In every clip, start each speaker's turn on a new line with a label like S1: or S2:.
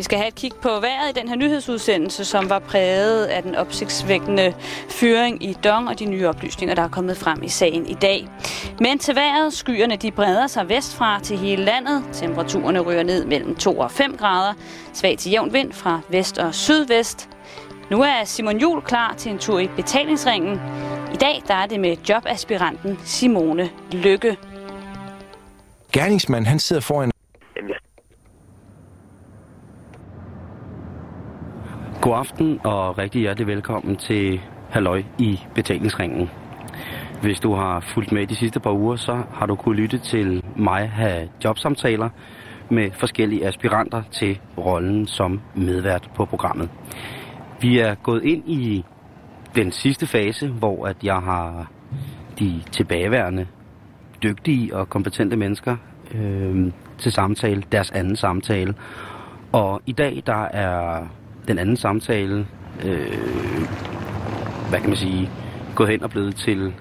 S1: Vi skal have et kig på vejret i den her nyhedsudsendelse, som var præget af den opsigtsvækkende fyring i Dong og de nye oplysninger, der er kommet frem i sagen i dag. Men til vejret, skyerne de breder sig vestfra til hele landet. Temperaturerne ryger ned mellem 2 og 5 grader. Svag til jævn vind fra vest og sydvest. Nu er Simon Jul klar til en tur i betalingsringen. I dag der er det med jobaspiranten Simone Lykke.
S2: Gerningsmanden han sidder foran
S3: God aften og rigtig hjertelig velkommen til Halløj i betalingsringen. Hvis du har fulgt med de sidste par uger, så har du kunne lytte til mig have jobsamtaler med forskellige aspiranter til rollen som medvært på programmet. Vi er gået ind i den sidste fase, hvor at jeg har de tilbageværende, dygtige og kompetente mennesker øh, til samtale, deres anden samtale. Og i dag, der er den anden samtale, øh, hvad kan man sige, gået hen og blevet til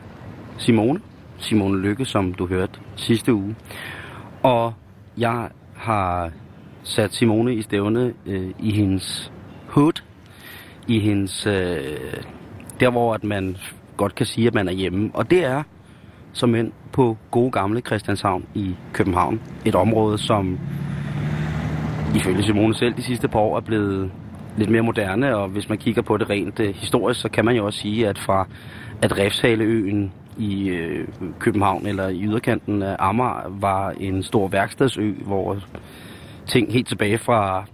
S3: Simone. Simone Lykke, som du hørte sidste uge. Og jeg har sat Simone i stævne øh, i hendes hood, i hendes, øh, der hvor at man godt kan sige, at man er hjemme. Og det er som end på gode gamle Christianshavn i København. Et område, som ifølge Simone selv de sidste par år er blevet lidt mere moderne, og hvis man kigger på det rent øh, historisk, så kan man jo også sige, at fra at Refshaleøen i øh, København eller i yderkanten af Amager var en stor værkstedsø, hvor ting helt tilbage fra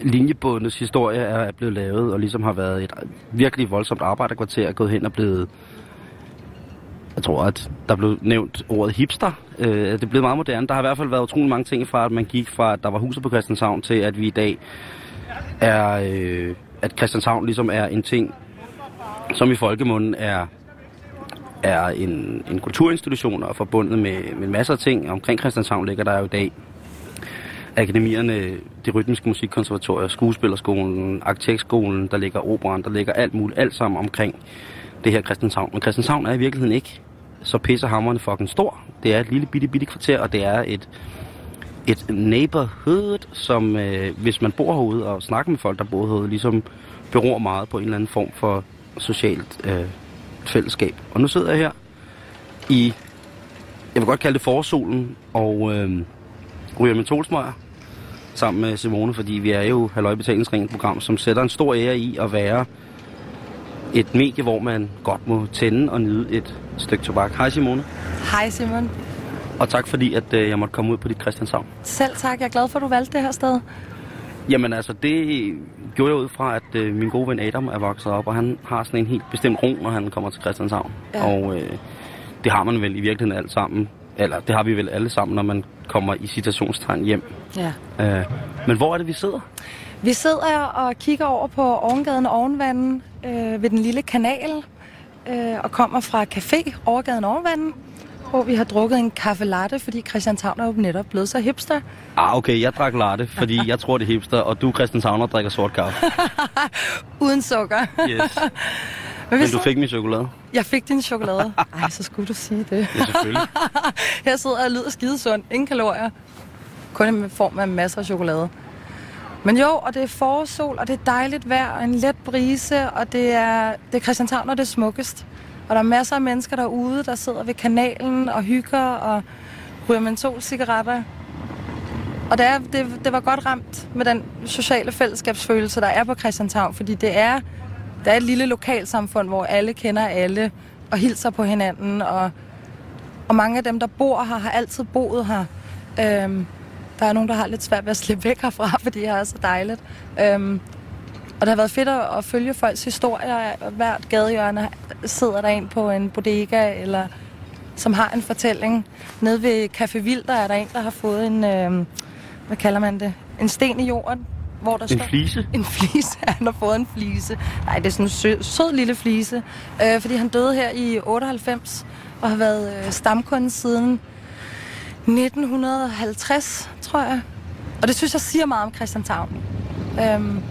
S3: linjebådenes historie er blevet lavet, og ligesom har været et virkelig voldsomt arbejderkvarter, gået hen og blevet jeg tror, at der blev nævnt ordet hipster. Øh, det er blevet meget moderne. Der har i hvert fald været utrolig mange ting fra, at man gik fra, at der var huset på Christianshavn, til at vi i dag er, øh, at Christianshavn ligesom er en ting, som i folkemunden er, er en, en kulturinstitution og forbundet med, med masser af ting. Omkring Christianshavn ligger der jo i dag akademierne, det rytmiske musikkonservatorium, skuespillerskolen, arkitektskolen, der ligger operan, der ligger alt muligt, alt sammen omkring det her Christianshavn. Men Christianshavn er i virkeligheden ikke så pissehammerende fucking stor. Det er et lille bitte bitte kvarter, og det er et, et neighborhood, som øh, hvis man bor herude og snakker med folk, der bor herude, ligesom beror meget på en eller anden form for socialt øh, fællesskab. Og nu sidder jeg her i, jeg vil godt kalde det forsolen, og øh, ryger med tolsmøger sammen med Simone, fordi vi er jo Halløjbetalingsringen program, som sætter en stor ære i at være et medie, hvor man godt må tænde og nyde et stykke tobak. Hej Simone.
S4: Hej Simon.
S3: Og tak fordi, at øh, jeg måtte komme ud på dit Christianshavn.
S4: Selv tak. Jeg er glad for, at du valgte det her sted.
S3: Jamen altså, det gjorde jeg ud fra, at øh, min gode ven Adam er vokset op, og han har sådan en helt bestemt ro, når han kommer til Christianshavn. Ja. Og øh, det har man vel i virkeligheden alt sammen. Eller det har vi vel alle sammen, når man kommer i citationstegn hjem.
S4: Ja.
S3: Øh, men hvor er det, vi sidder?
S4: Vi sidder og kigger over på Ovengaden Ovenvanden øh, ved den lille kanal, øh, og kommer fra Café Overgaden Ovenvanden, hvor vi har drukket en kaffe latte, fordi Christianshavn er jo netop blevet så hipster.
S3: Ah, okay, jeg drak latte, fordi jeg tror, det er hipster, og du, Christian og drikker sort kaffe.
S4: Uden sukker.
S3: Yes. Men, Men du fik min chokolade?
S4: Jeg fik din chokolade. Ej, så skulle du sige det.
S3: Ja, selvfølgelig.
S4: Her sidder og lyder skidesund. Ingen kalorier. Kun i form af masser af chokolade. Men jo, og det er forårssol, og det er dejligt vejr, og en let brise, og det er, det er Christianshavn, og det er smukkest. Og der er masser af mennesker derude, der sidder ved kanalen og hygger og ryger mentolcigaretter. Og det, er, det, det var godt ramt med den sociale fællesskabsfølelse, der er på Christianshavn, fordi det er, det er et lille lokalsamfund, hvor alle kender alle og hilser på hinanden, og, og mange af dem, der bor her, har altid boet her. Øhm, der er nogen, der har lidt svært ved at slippe væk herfra, fordi det er så dejligt. Øhm, og det har været fedt at følge folks historier. Hvert gadehjørne sidder der en på en bodega, eller som har en fortælling. Nede ved Café Vilder er der en, der har fået en, øh, hvad kalder man det, en sten i jorden. Hvor der
S3: en står, flise?
S4: En flise. Han har fået en flise. Nej, det er sådan en sød, sød lille flise. Øh, fordi han døde her i 98 og har været øh, stamkunde siden 1950, tror jeg. Og det synes jeg siger meget om Christianshavn. Øhm,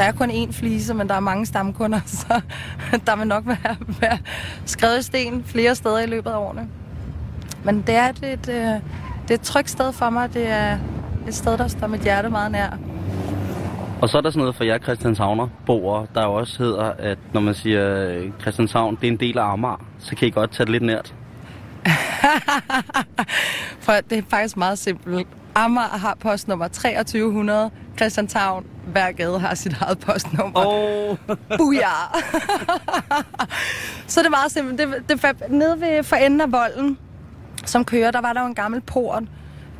S4: der er kun én flise, men der er mange stamkunder, så der vil nok være, være skrevet sten flere steder i løbet af årene. Men det er et, et, øh, det er et trygt sted for mig. Det er et sted, der står mit hjerte meget nær.
S3: Og så er der sådan noget for jer Christianshavner boere, der jo også hedder, at når man siger øh, Christianshavn, det er en del af Amager, så kan I godt tage det lidt nært.
S4: For det er faktisk meget simpelt. Amager har postnummer 2300. Christianshavn, hver gade har sit eget postnummer.
S3: Oh.
S4: Buja! så det er meget simpelt. Det, det, nede ved for enden af volden, som kører, der var der jo en gammel port.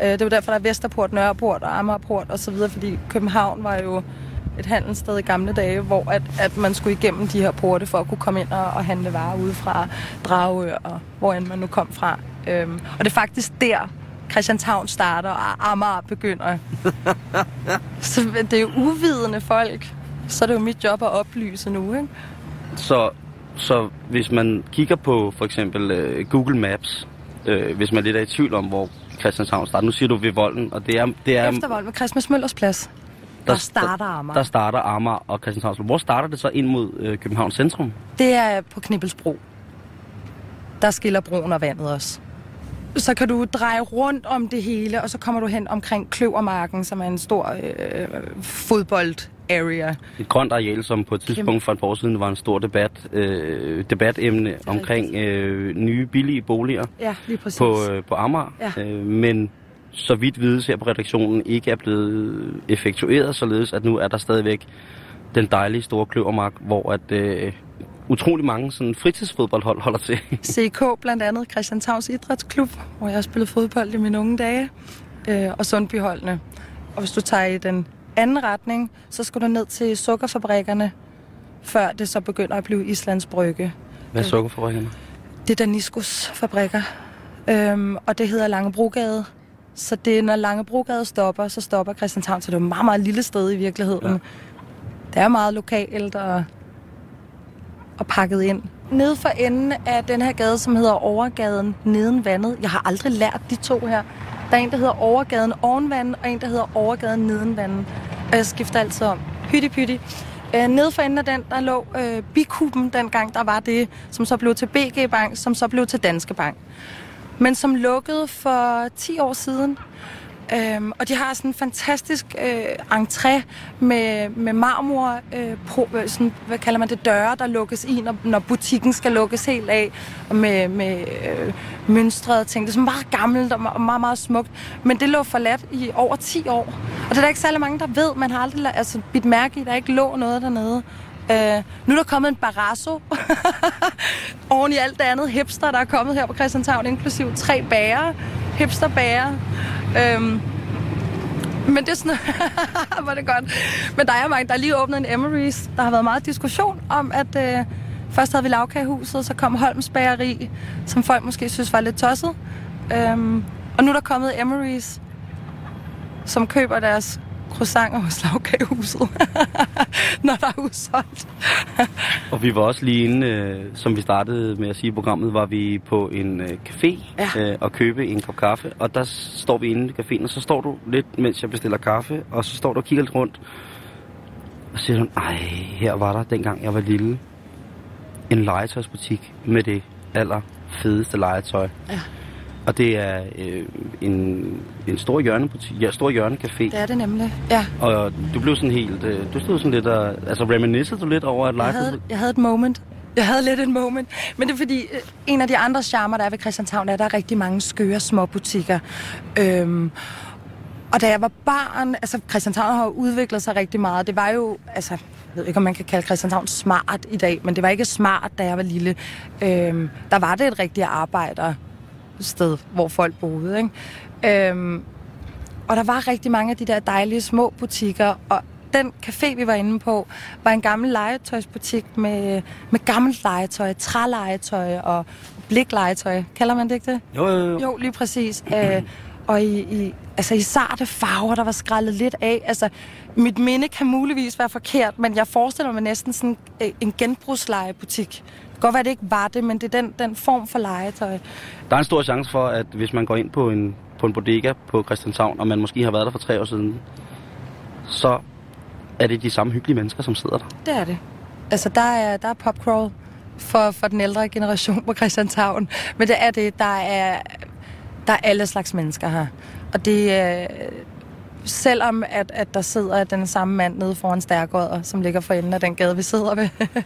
S4: Øh, Det var derfor, der er Vesterport, Nørreport og Amagerport osv., fordi København var jo et handelssted i gamle dage, hvor at, at man skulle igennem de her porte for at kunne komme ind og, og handle varer ude fra Dragør og hvor end man nu kom fra. Øhm, og det er faktisk der, Christianshavn starter, og Amager begynder. Så det er jo uvidende folk. Så er det jo mit job at oplyse nu, ikke?
S3: Så, så hvis man kigger på for eksempel øh, Google Maps, øh, hvis man lidt er i tvivl om, hvor Christianshavn starter. Nu siger du ved volden, og det er... Det er
S4: Efter vold med Christmas Møllers plads. Der, der starter Amager.
S3: Der starter Amager og Christianshavn. Hvor starter det så ind mod øh, Københavns centrum?
S4: Det er på Knibbelsbro. Der skiller broen og vandet også. Så kan du dreje rundt om det hele, og så kommer du hen omkring Kløvermarken, som er en stor øh, fodbold-area.
S3: Et grønt areal, som på et tidspunkt for et par år siden var en stor debat, øh, debatemne omkring øh, nye billige boliger
S4: Ja, lige præcis.
S3: på, øh, på Amager.
S4: Ja.
S3: Øh, men så vidt vides her på redaktionen ikke er blevet effektueret, således at nu er der stadigvæk den dejlige store kløvermark, hvor at øh, utrolig mange sådan fritidsfodboldhold holder til.
S4: CK blandt andet, Christianshavns Idrætsklub, hvor jeg har spillet fodbold i mine unge dage, øh, og Sundbyholdene. Og hvis du tager i den anden retning, så skal du ned til sukkerfabrikkerne, før det så begynder at blive Islands Brygge.
S3: Hvad er sukkerfabrikkerne?
S4: Det er Daniscos fabrikker, øhm, og det hedder Langebrogade. Så det er, når Langebrogade stopper, så stopper Christianshavn, så det er et meget, meget lille sted i virkeligheden.
S3: Ja.
S4: Det er meget lokalt og, og pakket ind. Nede for enden af den her gade, som hedder Overgaden Neden Vandet. Jeg har aldrig lært de to her. Der er en, der hedder Overgaden Ovenvandet, og en, der hedder Overgaden Neden Vandet. Og jeg skifter altid om. Hytti pytti. Øh, nede for enden af den, der lå øh, Bikuben, dengang der var det, som så blev til BG Bank, som så blev til Danske Bank. Men som lukkede for 10 år siden. Øhm, og de har sådan en fantastisk øh, entré med, med marmor, øh, pro, øh, sådan, hvad kalder man det, døre, der lukkes i, når, når butikken skal lukkes helt af, og med, med øh, mønstrede ting. Det er sådan meget gammelt og meget, meget, meget smukt. Men det lå forladt i over 10 år. Og det er der ikke særlig mange, der ved. Man har aldrig altså, bidt mærke i, der ikke lå noget dernede. Øh, nu er der kommet en barasso oven i alt det andet hipster, der er kommet her på Christianshavn, inklusiv tre bager, hipsterbager. Øhm, men det er sådan, var det godt. Men der er mange, der er lige åbnet en Emery's. Der har været meget diskussion om, at øh, først havde vi lavkagehuset, så kom Holms Bageri, som folk måske synes var lidt tosset. Øhm, og nu er der kommet Emery's, som køber deres croissanter hos lavkagehuset, når der er udsolgt.
S3: Og vi var også lige inde, øh, som vi startede med at sige i programmet, var vi på en øh, café
S4: Ja.
S3: øh, og købe en kop kaffe. Og der står vi inde i caféen, og så står du lidt, mens jeg bestiller kaffe, og så står du og kigger lidt rundt. Og så siger du, ej, her var der, dengang jeg var lille, en legetøjsbutik med det aller fedeste legetøj.
S4: Ja.
S3: Og det er øh, en, en stor hjørnebutik, ja, stor hjørnecafé.
S4: Det er det nemlig. Ja.
S3: Og du blev sådan helt, øh, du stod sådan lidt og, altså reminiscede du lidt over, at
S4: Jeg
S3: life
S4: havde, jeg havde et moment. Jeg havde lidt et moment. Men det er fordi, øh, en af de andre charmer, der er ved Christianshavn, er, at der er rigtig mange skøre små butikker. Øhm, og da jeg var barn, altså Christianshavn har jo udviklet sig rigtig meget. Det var jo, altså, jeg ved ikke, om man kan kalde Christianshavn smart i dag, men det var ikke smart, da jeg var lille. Øhm, der var det et rigtigt arbejdersted, hvor folk boede, ikke? Øhm, og der var rigtig mange af de der dejlige små butikker, og den café, vi var inde på, var en gammel legetøjsbutik med, med gammelt legetøj, trælegetøj og bliklegetøj. Kalder man det ikke det?
S3: Jo, jo, jo.
S4: Jo, lige præcis. Øh, og i, i, altså i sarte farver, der var skrællet lidt af. Altså, mit minde kan muligvis være forkert, men jeg forestiller mig næsten sådan øh, en genbrugslejebutik. Godt være, det ikke var det, men det er den, den form for legetøj.
S3: Der er en stor chance for, at hvis man går ind på en, på en bodega på Christianshavn, og man måske har været der for tre år siden, så er det de samme hyggelige mennesker, som sidder der.
S4: Det er det. Altså, der er, der er popcrawl for, for den ældre generation på Christianshavn. Men det er det, der er, der er alle slags mennesker her. Og det er, selvom at, at der sidder den samme mand nede foran Stærgårder, som ligger for enden af den gade, vi sidder ved,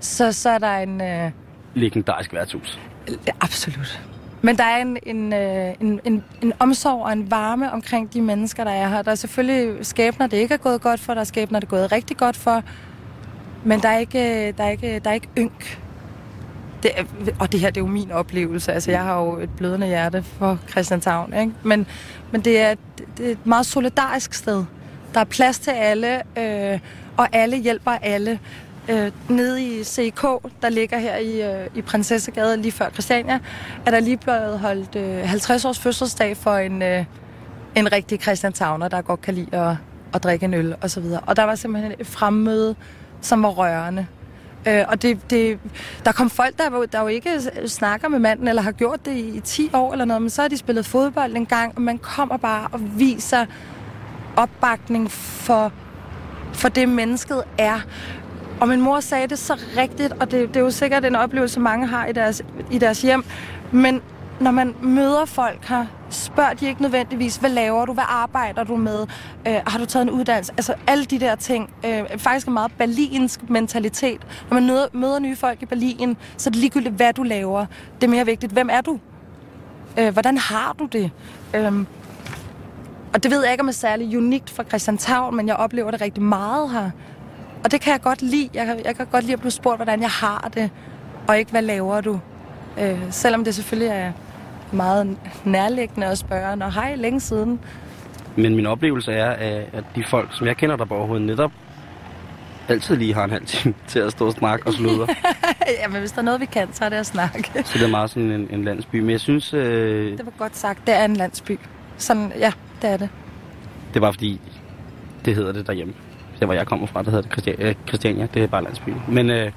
S4: så, så er der en... Øh,
S3: Legendarisk værtshus.
S4: Absolut. Men der er en, en, øh, en, en, en omsorg og en varme omkring de mennesker, der er her. Der er selvfølgelig skæbner, det ikke er gået godt for. Der er skæbner, det er gået rigtig godt for. Men der er ikke, der er ikke, der er ikke ynk. Det er, og det her, det er jo min oplevelse. Altså, jeg har jo et blødende hjerte for Christianshavn. Ikke? Men, men det, er, det er et meget solidarisk sted. Der er plads til alle, øh, og alle hjælper alle. Øh, nede i CK, der ligger her i, øh, i Prinsessegade lige før Christiania, er der lige blevet holdt øh, 50 års fødselsdag for en, øh, en rigtig Christianshavner, der godt kan lide at, at drikke en øl og så videre. Og der var simpelthen et fremmøde, som var rørende. Øh, og det, det, der kom folk, der, der jo ikke snakker med manden, eller har gjort det i, i 10 år eller noget, men så har de spillet fodbold en gang, og man kommer bare og viser opbakning for, for det, mennesket er. Og min mor sagde det så rigtigt, og det, det er jo sikkert en oplevelse, mange har i deres, i deres hjem. Men når man møder folk her, spørger de ikke nødvendigvis, hvad laver du, hvad arbejder du med, øh, har du taget en uddannelse, altså alle de der ting. Øh, faktisk en meget berlinsk mentalitet. Når man møder, møder nye folk i Berlin, så er det ligegyldigt, hvad du laver. Det er mere vigtigt, hvem er du? Øh, hvordan har du det? Øh, og det ved jeg ikke, om det er særlig unikt for Christianshavn, men jeg oplever det rigtig meget her. Og det kan jeg godt lide. Jeg kan, jeg kan godt lide at blive spurgt, hvordan jeg har det, og ikke, hvad laver du? Øh, selvom det selvfølgelig er meget nærliggende at spørge, når hej, længe siden.
S3: Men min oplevelse er, at de folk, som jeg kender der på overhovedet netop, altid lige har en halv time til at stå og snakke og sludre.
S4: ja, men hvis der er noget, vi kan, så er det at snakke.
S3: så det er meget sådan en, en landsby. Men jeg synes... Øh...
S4: Det var godt sagt. Det er en landsby. Sådan, ja, det er det.
S3: Det var fordi, det hedder det derhjemme der hvor jeg kommer fra, der hedder det Christiania, øh, Christiania det er bare landsby. Men øh,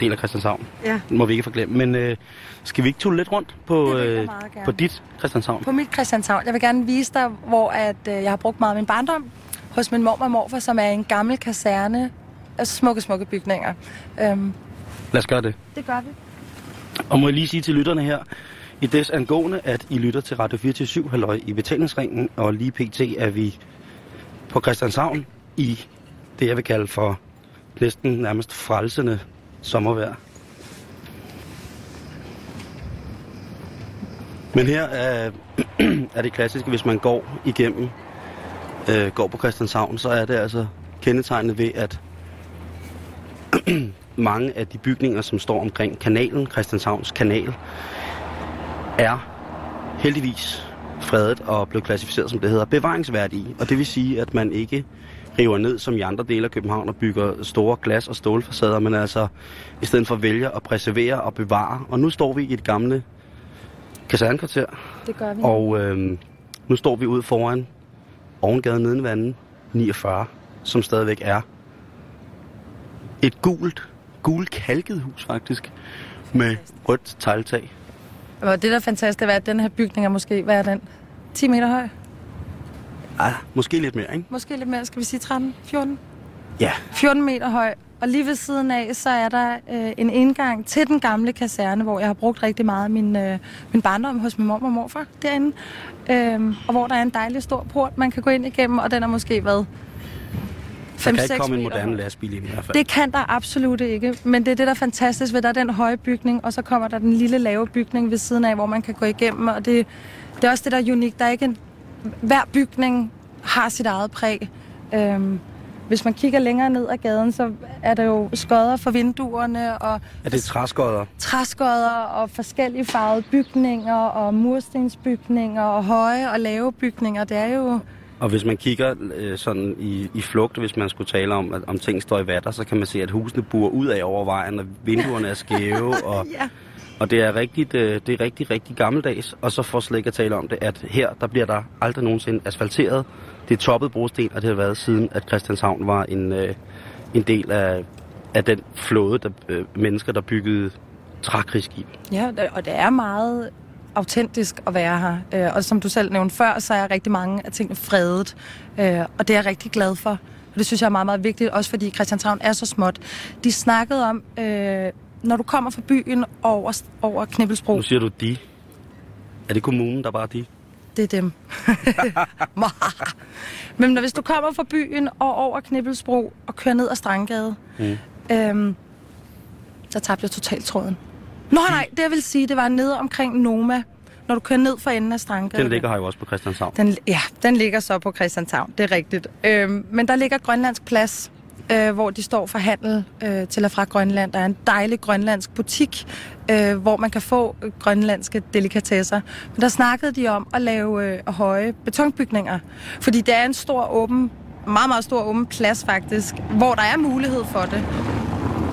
S3: del af Christianshavn. Ja. Det må vi ikke forglemme. Men øh, skal vi ikke tulle lidt rundt på, øh, på dit Christianshavn?
S4: På mit Christianshavn. Jeg vil gerne vise dig, hvor at, øh, jeg har brugt meget af min barndom hos min mor og morfar, som er en gammel kaserne. Altså smukke, smukke bygninger. Øhm,
S3: Lad os gøre det.
S4: Det gør vi.
S3: Og må jeg lige sige til lytterne her, i des angående, at I lytter til Radio 24 halløj i betalingsringen, og lige pt. er vi på Christianshavn i det, jeg vil kalde for næsten nærmest frelsende sommervejr. Men her er, er det klassiske, hvis man går igennem, øh, går på Christianshavn, så er det altså kendetegnet ved, at mange af de bygninger, som står omkring kanalen, Christianshavns kanal, er heldigvis fredet og blev klassificeret, som det hedder, bevaringsværdige. Og det vil sige, at man ikke river ned som i andre dele af København og bygger store glas- og stålfacader, men altså i stedet for vælger at preservere og bevare. Og nu står vi i et gamle kasernekvarter.
S4: Det gør vi.
S3: Og øh, nu står vi ude foran Ovengade Nedenvanden 49, som stadigvæk er et gult, gult kalket hus faktisk, med rødt tegltag.
S4: Og det der er fantastisk, er, at den her bygning er måske, hvad er den? 10 meter høj?
S3: Ah, måske lidt mere, ikke?
S4: Måske lidt mere. Skal vi sige 13? 14?
S3: Ja.
S4: 14 meter høj. Og lige ved siden af, så er der øh, en indgang til den gamle kaserne, hvor jeg har brugt rigtig meget min, øh, min barndom hos min mor og morfar derinde. Øh, og hvor der er en dejlig stor port, man kan gå ind igennem, og den er måske været
S3: 5 Der kan ikke komme en moderne lastbil i hvert fald.
S4: Det kan der absolut ikke, men det er det, der er fantastisk ved, der er den høje bygning, og så kommer der den lille lave bygning ved siden af, hvor man kan gå igennem, og det, det er også det, der er unikt. Der er ikke en hver bygning har sit eget præg. Øhm, hvis man kigger længere ned ad gaden, så er der jo skodder for vinduerne. Og
S3: er det træskodder?
S4: Træskodder og forskellige farvede bygninger og murstensbygninger og høje og lave bygninger. Det er jo...
S3: Og hvis man kigger øh, sådan i, i flugt, hvis man skulle tale om, at om ting står i vatter, så kan man se, at husene burer ud af over vejen, og vinduerne er skæve, og ja. Og det er rigtigt, øh, det er rigtig, rigtig gammeldags. Og så får slet ikke at tale om det, at her, der bliver der aldrig nogensinde asfalteret. Det er toppet brosten, og det har været siden, at Christianshavn var en, øh, en del af, af den flåde der, øh, mennesker, der byggede trækrigsskib.
S4: Ja, og det er meget autentisk at være her. Og som du selv nævnte før, så er rigtig mange af tingene fredet. Og det er jeg rigtig glad for. Og det synes jeg er meget, meget vigtigt, også fordi Christianshavn er så småt. De snakkede om, når du kommer fra byen over, over Knibbelsbro...
S3: Nu siger du de. Er det kommunen, der bare de?
S4: det er dem. Men når, hvis du kommer fra byen og over Knibbelsbro og kører ned ad Strandgade, mm. øhm, så tabte jeg totalt tråden. Nå nej, det jeg vil sige, det var nede omkring Noma, når du kører ned for enden af Strandgade.
S3: Den ligger her jo også på Christianshavn.
S4: Den, ja, den ligger så på Christianshavn, det er rigtigt. Øhm, men der ligger Grønlandsk Plads, øh, hvor de står for handel øh, til og fra Grønland. Der er en dejlig grønlandsk butik, øh, hvor man kan få øh, grønlandske delikatesser. Men der snakkede de om at lave øh, høje betonbygninger, fordi det er en stor åben, meget, meget stor åben plads faktisk, hvor der er mulighed for det.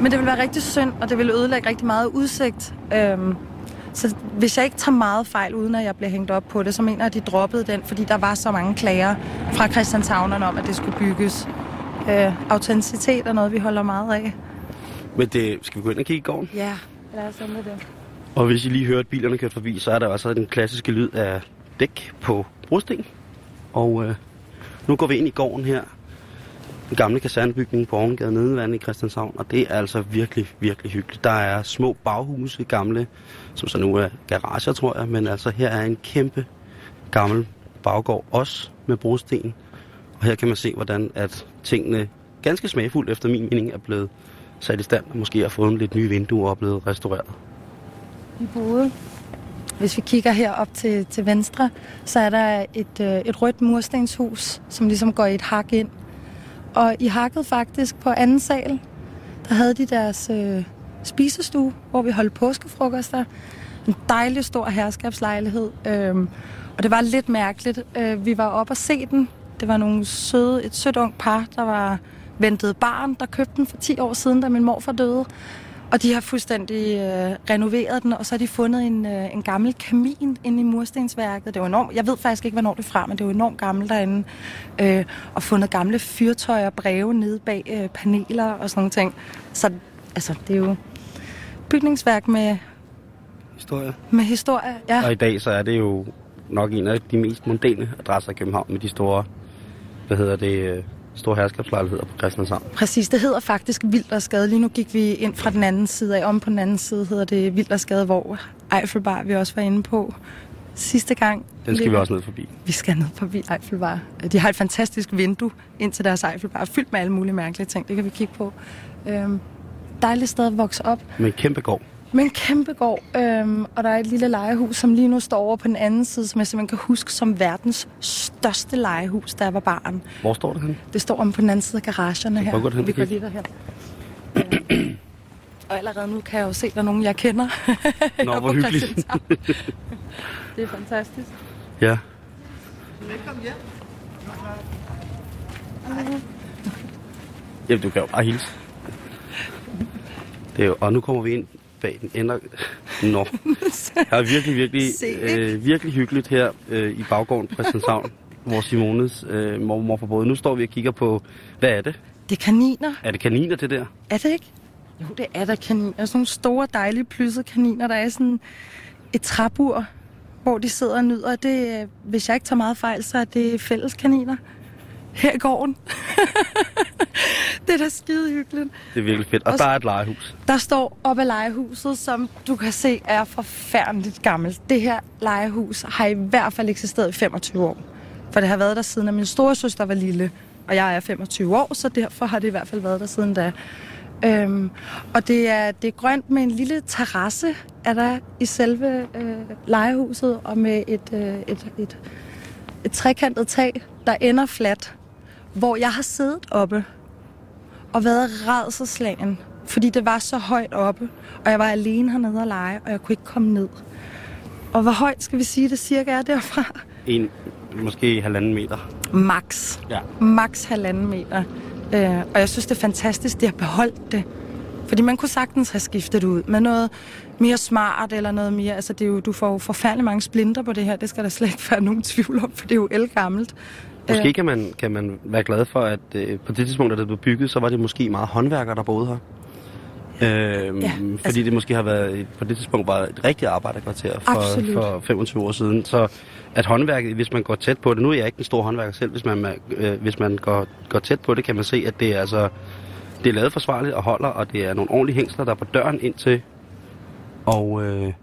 S4: Men det vil være rigtig synd, og det vil ødelægge rigtig meget udsigt. Øhm, så hvis jeg ikke tager meget fejl, uden at jeg bliver hængt op på det, så mener jeg, at de droppede den, fordi der var så mange klager fra Christianshavnerne om, at det skulle bygges. Øh, autenticitet er noget, vi holder meget af.
S3: Men det, skal vi gå ind og kigge i gården?
S4: Ja, lad os med det.
S3: Og hvis I lige hører, at bilerne kører forbi, så er der også den klassiske lyd af dæk på brosten. Og øh, nu går vi ind i gården her. Den gamle kasernebygning på Ovengade Nedevand i Christianshavn. Og det er altså virkelig, virkelig hyggeligt. Der er små baghuse, gamle, som så nu er garager, tror jeg. Men altså her er en kæmpe gammel baggård, også med brosten. Og her kan man se, hvordan at tingene ganske smagfuldt, efter min mening, er blevet sat i stand, og måske har fået lidt nye vinduer og blevet restaureret.
S4: Vi boede. Hvis vi kigger herop til, til venstre, så er der et, øh, et rødt murstenshus, som ligesom går i et hak ind. Og i hakket faktisk på anden sal, der havde de deres øh, spisestue, hvor vi holdt påskefrokoster. En dejlig stor herskabslejlighed. Øh, og det var lidt mærkeligt. Øh, vi var oppe og se den det var nogle søde, et sødt ung par, der var ventet barn, der købte den for 10 år siden, da min morfar døde. Og de har fuldstændig øh, renoveret den, og så har de fundet en, øh, en gammel kamin inde i murstensværket. Det var enormt, jeg ved faktisk ikke, hvornår det er fra, men det var enormt gammelt derinde. Øh, og fundet gamle fyrtøjer og breve nede bag øh, paneler og sådan nogle ting. Så altså, det er jo bygningsværk med...
S3: Historie.
S4: Med historie, ja.
S3: Og i dag så er det jo nok en af de mest mondæne adresser i København med de store hvad hedder det, øh, store herskabslejligheder på Christianshavn.
S4: Præcis, det hedder faktisk Vildersgade. Lige nu gik vi ind fra den anden side af. Om på den anden side hedder det Vildersgade, hvor Eiffelbar vi også var inde på sidste gang.
S3: Den skal vi også ned forbi.
S4: Vi skal ned forbi Eiffelbar. De har et fantastisk vindue ind til deres Eiffelbar, fyldt med alle mulige mærkelige ting. Det kan vi kigge på. Øhm, dejligt sted at vokse op.
S3: Med en kæmpe gård.
S4: Med en kæmpe gård, øhm, og der er et lille legehus, som lige nu står over på den anden side, som jeg simpelthen kan huske som verdens største legehus, da jeg var barn.
S3: Hvor står det hen?
S4: Det står om på den anden side af garagerne her.
S3: Hvor
S4: Vi går lige derhen. øhm, og allerede nu kan jeg jo se, at der er nogen, jeg kender.
S3: Nå, hvor hyggeligt.
S4: det er fantastisk.
S3: Ja.
S4: Velkommen hjem.
S3: Jamen, du kan jo bare hilse. Det er jo, og nu kommer vi ind bag den ender. Nå. Det er virkelig, virkelig, øh, virkelig hyggeligt her øh, i baggården på Christianshavn, hvor Simones øh, mormor får både. Nu står vi og kigger på, hvad er det?
S4: Det er kaniner.
S3: Er det kaniner, det der?
S4: Er det ikke? Jo, det er der kaniner. Sådan nogle store, dejlige, plyssede kaniner. Der er sådan et træbur, hvor de sidder og nyder. Det, øh, hvis jeg ikke tager meget fejl, så er det fælles kaniner her i gården. det er da skide hyggeligt.
S3: Det er virkelig fedt. Og, og der er et legehus.
S4: Der står op ad legehuset, som du kan se er forfærdeligt gammelt. Det her legehus har i hvert fald eksisteret i 25 år. For det har været der siden, at min store søster var lille. Og jeg er 25 år, så derfor har det i hvert fald været der siden da. Øhm, og det er, det er grønt med en lille terrasse, er der i selve øh, legehuset, og med et, øh, et, et, et, et trekantet tag, der ender fladt hvor jeg har siddet oppe og været redselslagen, fordi det var så højt oppe, og jeg var alene hernede og lege, og jeg kunne ikke komme ned. Og hvor højt skal vi sige det cirka er derfra?
S3: En, måske halvanden meter.
S4: Max.
S3: Ja.
S4: Max halvanden meter. Øh, og jeg synes, det er fantastisk, det har beholdt det. Fordi man kunne sagtens have skiftet ud med noget mere smart eller noget mere. Altså, det er jo, du får jo forfærdelig mange splinter på det her. Det skal der slet ikke være nogen tvivl om, for det er jo elgammelt.
S3: Måske øh. kan man, kan man være glad for, at øh, på det tidspunkt, da det blev bygget, så var det måske meget håndværkere, der boede her. Øh, ja, fordi altså, det måske har været, på det tidspunkt var et rigtigt arbejderkvarter for, for 25 år siden. Så at håndværket, hvis man går tæt på det, nu er jeg ikke en stor håndværker selv, hvis man, øh, hvis man går, går tæt på det, kan man se, at det er, altså, det er lavet forsvarligt og holder, og det er nogle ordentlige hængsler, der er på døren ind til. Og øh,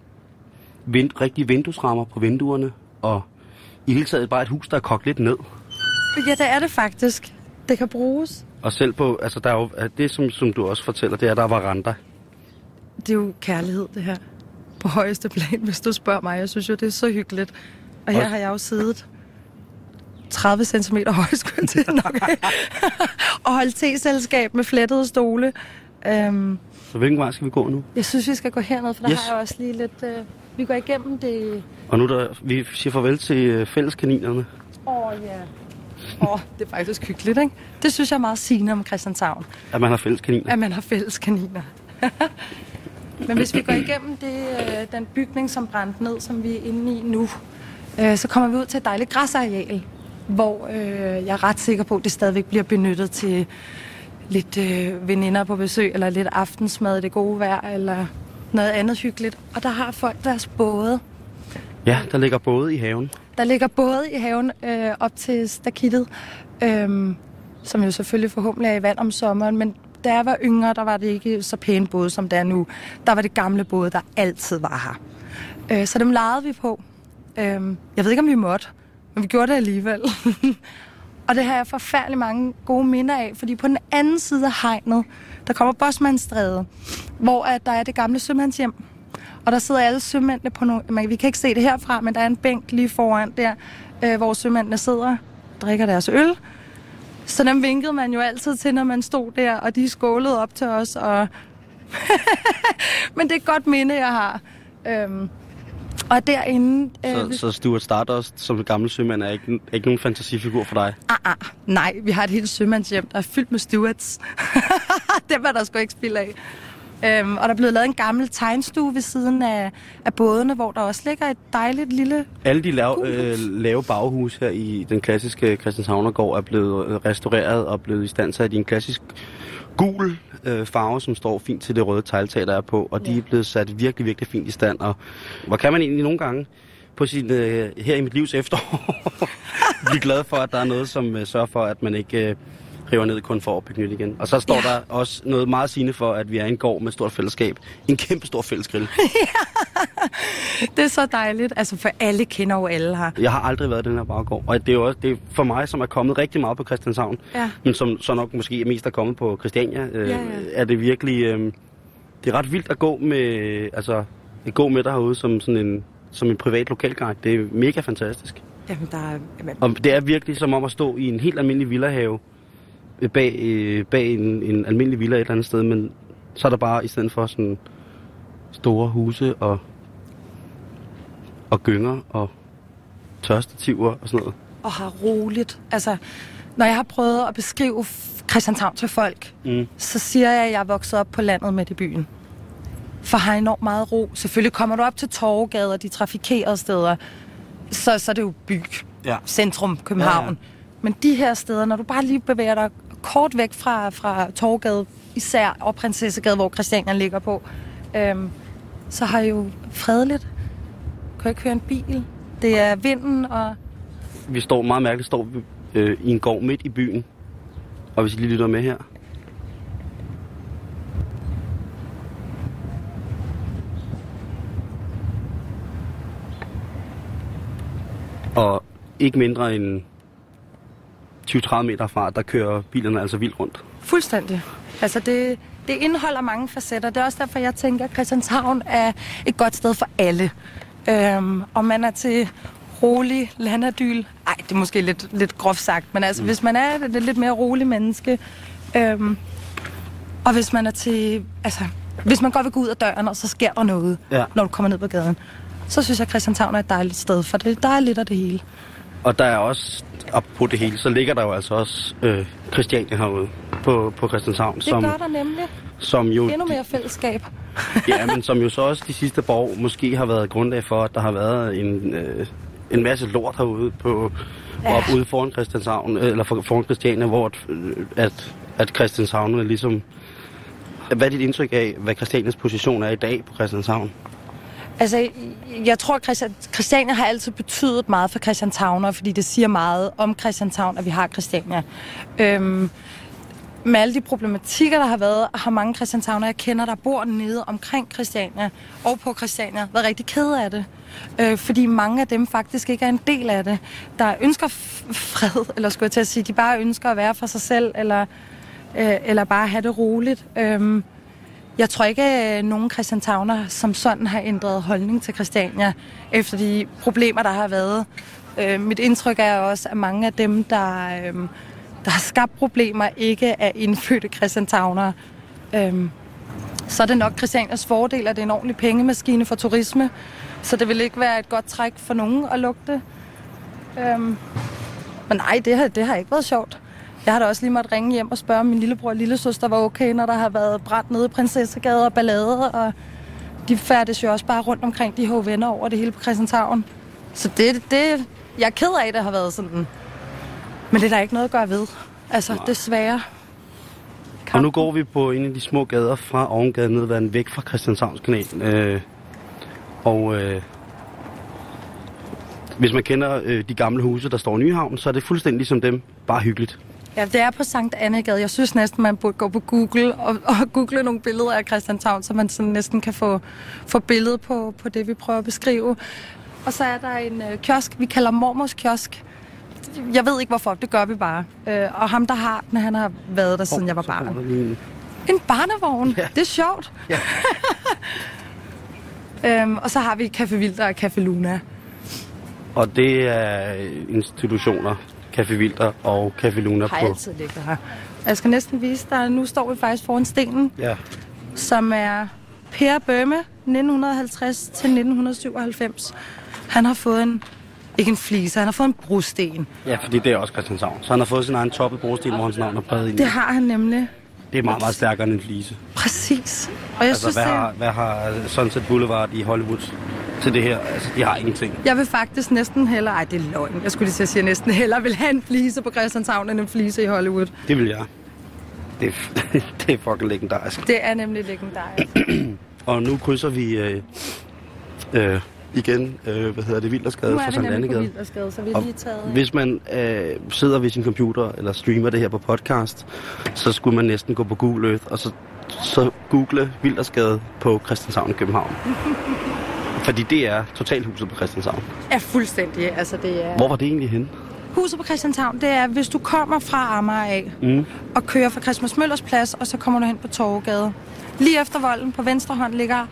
S3: vind, rigtige vinduesrammer på vinduerne, og i hele taget bare et hus, der er kogt lidt ned.
S4: Ja, det er det faktisk. Det kan bruges.
S3: Og selv på, altså der er jo, det som, som du også fortæller, det er, der var renter.
S4: Det er jo kærlighed, det her. På højeste plan, hvis du spørger mig. Jeg synes jo, det er så hyggeligt. Og her har jeg jo siddet 30 cm højt, skulle jeg til nok. og holdt te-selskab med flettede stole. Um,
S3: Så hvilken vej skal vi gå nu?
S4: jeg synes, vi skal gå herned, for der
S3: Yes.
S4: har jeg også lige lidt... Uh, vi går igennem det...
S3: Og nu der, vi siger farvel til øh, fælleskaninerne.
S4: Åh, oh, ja. Åh, det er faktisk hyggeligt, ikke? Det synes jeg er meget sigende om Christianshavn.
S3: At man har fælleskaniner.
S4: at man har fælles kaniner. Men hvis vi går igennem det, øh, den bygning, som brændte ned, som vi er inde i nu, øh, så kommer vi ud til et dejligt græsareal, hvor øh, jeg er ret sikker på, at det stadigvæk bliver benyttet til lidt øh, veninder på besøg, eller lidt aftensmad i det gode vejr, eller noget andet hyggeligt. Og der har folk deres både.
S3: Ja, der ligger både i haven.
S4: Der ligger både i haven øh, op til stakittet, øh, som jo selvfølgelig forhåbentlig er i vand om sommeren, men da jeg var yngre, der var det ikke så pæne både, som det er nu. Der var det gamle både, der altid var her. Øh, så dem legede vi på. Øh, jeg ved ikke, om vi måtte, men vi gjorde det alligevel. Og det har jeg forfærdelig mange gode minder af, fordi på den anden side af hegnet, der kommer Bosmanstræde, hvor at der er det gamle sømandshjem. Og der sidder alle sømændene på nogle... Man, vi kan ikke se det herfra, men der er en bænk lige foran der, øh, hvor sømændene sidder drikker deres øl. Så dem vinkede man jo altid til, når man stod der, og de skålede op til os. Og men det er et godt minde, jeg har. Øhm, og derinde...
S3: Så, så Stuart Stardust som gammel sømand er ikke, ikke nogen fantasifigur for dig?
S4: Ah, ah, nej, vi har et helt sømandshjem, der er fyldt med stewards. det var der sgu ikke spil af. Øhm, og der er blevet lavet en gammel tegnstue ved siden af, af bådene, hvor der også ligger et dejligt lille...
S3: Alle de lave,
S4: Gul
S3: øh, lave baghus her i den klassiske Christianshavnergård er blevet øh, restaureret og blevet i stand sat i en klassisk gul øh, farve, som står fint til det røde tegltag, der er på. Og de
S4: Ja.
S3: er blevet sat virkelig, virkelig fint i stand. Og hvor kan man egentlig nogle gange på sin, øh, her i mit livs efterår blive glad for, at der er noget, som øh, sørger for, at man ikke øh, river ned kun for at bygge nyt igen. Og så står
S4: Ja.
S3: der også noget meget sigende for, at vi er en gård med stort fællesskab. En kæmpe stor fællesgrill.
S4: Det er så dejligt, altså for alle kender jo alle her.
S3: Jeg har aldrig været i den her baggård, og det er jo også det er for mig, som er kommet rigtig meget på Christianshavn,
S4: Ja.
S3: men som så nok måske mest er kommet på Christiania, øh,
S4: Ja, ja.
S3: er det virkelig, øh, det er ret vildt at gå med, altså, at gå med dig herude som sådan en, som en privat lokalguide. Det er mega fantastisk.
S4: Jamen, der er... Jamen,
S3: Og det er virkelig som om at stå i en helt almindelig villahave, bag, øh, bag en, en almindelig villa et eller andet sted, men så er der bare i stedet for sådan store huse og, og gynger og tørstativer og sådan noget.
S4: og har roligt. Altså, når jeg har prøvet at beskrive Christianshavn til folk,
S3: Mm.
S4: så siger jeg, at jeg er vokset op på landet midt i byen. For har enormt meget ro. Selvfølgelig kommer du op til Torvegade og de trafikerede steder, så, så er det jo by,
S3: Ja.
S4: centrum, København.
S3: Ja, ja.
S4: Men de her steder, når du bare lige bevæger dig kort væk fra, fra Torgade især og Prinsessegade, hvor Christiania ligger på, øhm, så har jeg jo fredeligt. Kan ikke høre en bil. Det er vinden og
S3: Vi står meget mærkeligt står vi, øh, i en gård midt i byen. Og hvis I lige lytter med her. Og ikke mindre end 20-30 meter fra, der kører bilerne altså vildt rundt.
S4: Fuldstændig. Altså det, det indeholder mange facetter. Det er også derfor, jeg tænker, at Christianshavn er et godt sted for alle. Øhm, om man er til rolig landadyl. Ej, det er måske lidt, lidt groft sagt, men altså, mm. hvis man er et lidt mere rolig menneske, øhm, og hvis man er til... Altså, hvis man godt vil gå ud af døren, og så sker der noget,
S3: Ja.
S4: når du kommer ned på gaden, så synes jeg, at Christianshavn er et dejligt sted, for det, der er lidt af det hele.
S3: Og der er også, op på det hele, så ligger der jo altså også øh, Christiania herude på, på Christianshavn,
S4: Det
S3: som,
S4: gør der nemlig
S3: som jo
S4: endnu mere fællesskab.
S3: Ja, men som jo så også de sidste par år måske har været grundlag for, at der har været en, øh, en masse lort herude på,
S4: Ja.
S3: op ude foran Christianshavn, øh, eller for- foran Christiania, hvor at, øh, at, at Christianshavn er ligesom... Hvad er dit indtryk af, hvad Christianias position er i dag på Christianshavn?
S4: Altså, jeg tror, at Christian, Christiania har altid betydet meget for Christianshavner, fordi det siger meget om Christianshavn, at vi har Christiania. Øhm, med alle de problematikker, der har været, har mange Christianshavner, jeg kender, der bor nede omkring Christiania og på Christiania, været rigtig kede af det. øh, fordi mange af dem faktisk ikke er en del af det, der ønsker fred, eller skulle jeg til at sige, de bare ønsker at være for sig selv, eller, øh, eller bare have det roligt. Øh, jeg tror ikke, at nogen Christianshavner som sådan har ændret holdning til Christiania, efter de problemer, der har været. Øh, mit indtryk er også, at mange af dem, der, øh, der har skabt problemer, ikke er indfødte Christianshavner. Øh, så er det nok Christianias fordel, at det er en ordentlig pengemaskine for turisme. Så det vil ikke være et godt træk for nogen at lukke det. Øhm, men nej, det har, det har ikke været sjovt. Jeg har da også lige måtte ringe hjem og spørge, om min lillebror og lillesøster var okay, når der har været brændt nede i Prinsessegade og ballade. Og de færdes jo også bare rundt omkring. De har venner over det hele på Christianshavn. Så det, det, jeg er ked af, at det har været sådan. Men det er der ikke noget at gøre ved. Altså,
S3: Nej.
S4: desværre.
S3: Og nu går vi på en af de små gader fra Ovengade nedværden væk fra Christianshavnskanalen. Øh, og øh, hvis man kender øh, de gamle huse, der står i Nyhavn, så er det fuldstændig ligesom dem, bare hyggeligt.
S4: Ja, det er på Sankt Annegade. Jeg synes næsten, man burde gå på Google og, og google nogle billeder af Christianshavn, så man sådan næsten kan få, få billedet på, på det, vi prøver at beskrive. Og så er der en øh, kiosk, vi kalder Mormors kiosk. Jeg ved ikke hvorfor, det gør vi bare. Øh, og ham, der har den, han har været der, siden jeg var barn.
S3: en-
S4: barnevogn,
S3: Ja.
S4: det er sjovt.
S3: Ja.
S4: øhm, og så har vi Café Vilder og Café Luna.
S3: Og det er institutioner, Café Vilder og Café Luna
S4: Har
S3: på.
S4: altid ligget her. Jeg skal næsten vise dig, nu står vi faktisk foran stenen,
S3: Ja.
S4: som er Per Bømme, 1950 til 1997. Han har fået en, ikke en flise, han har fået en brosten.
S3: ja, fordi det er også Christianshavn. Så han har fået sin egen toppet brosten, hvor hans navn er præget ind. i.
S4: Det har han nemlig.
S3: Det er meget, meget stærkere end en flise.
S4: Præcis. Og jeg
S3: Altså,
S4: synes,
S3: hvad
S4: det,
S3: har, hvad har Sunset Boulevard i Hollywood til det her? Altså, de har ingenting.
S4: jeg vil faktisk næsten hellere, ej det er løgn, jeg skulle lige til at sige, at jeg næsten hellere vil have en flise på Christianshavn end en flise i Hollywood.
S3: Det vil jeg. Det er, det er fucking legendarisk.
S4: Det er nemlig legendarisk.
S3: Og nu krydser vi øh, øh, igen, øh, hvad hedder det, Vildersgade
S4: Nu
S3: fra
S4: er vi
S3: Sankt
S4: på
S3: Annegade.
S4: Vildersgade, så vi har
S3: Og
S4: lige taget...
S3: Hvis man øh, sidder ved sin computer eller streamer det her på podcast, så skulle man næsten gå på Google Earth og så, så google Vildersgade på Christianshavn i København. Fordi det er totalhuset på Christianshavn.
S4: er fuldstændig, altså det er...
S3: Hvor var det egentlig henne?
S4: Huset på Christianshavn, det er, hvis du kommer fra Amager af,
S3: Mm.
S4: og kører fra Christmas Møllers plads, og så kommer du hen på Torvegade. Lige efter volden på venstre hånd ligger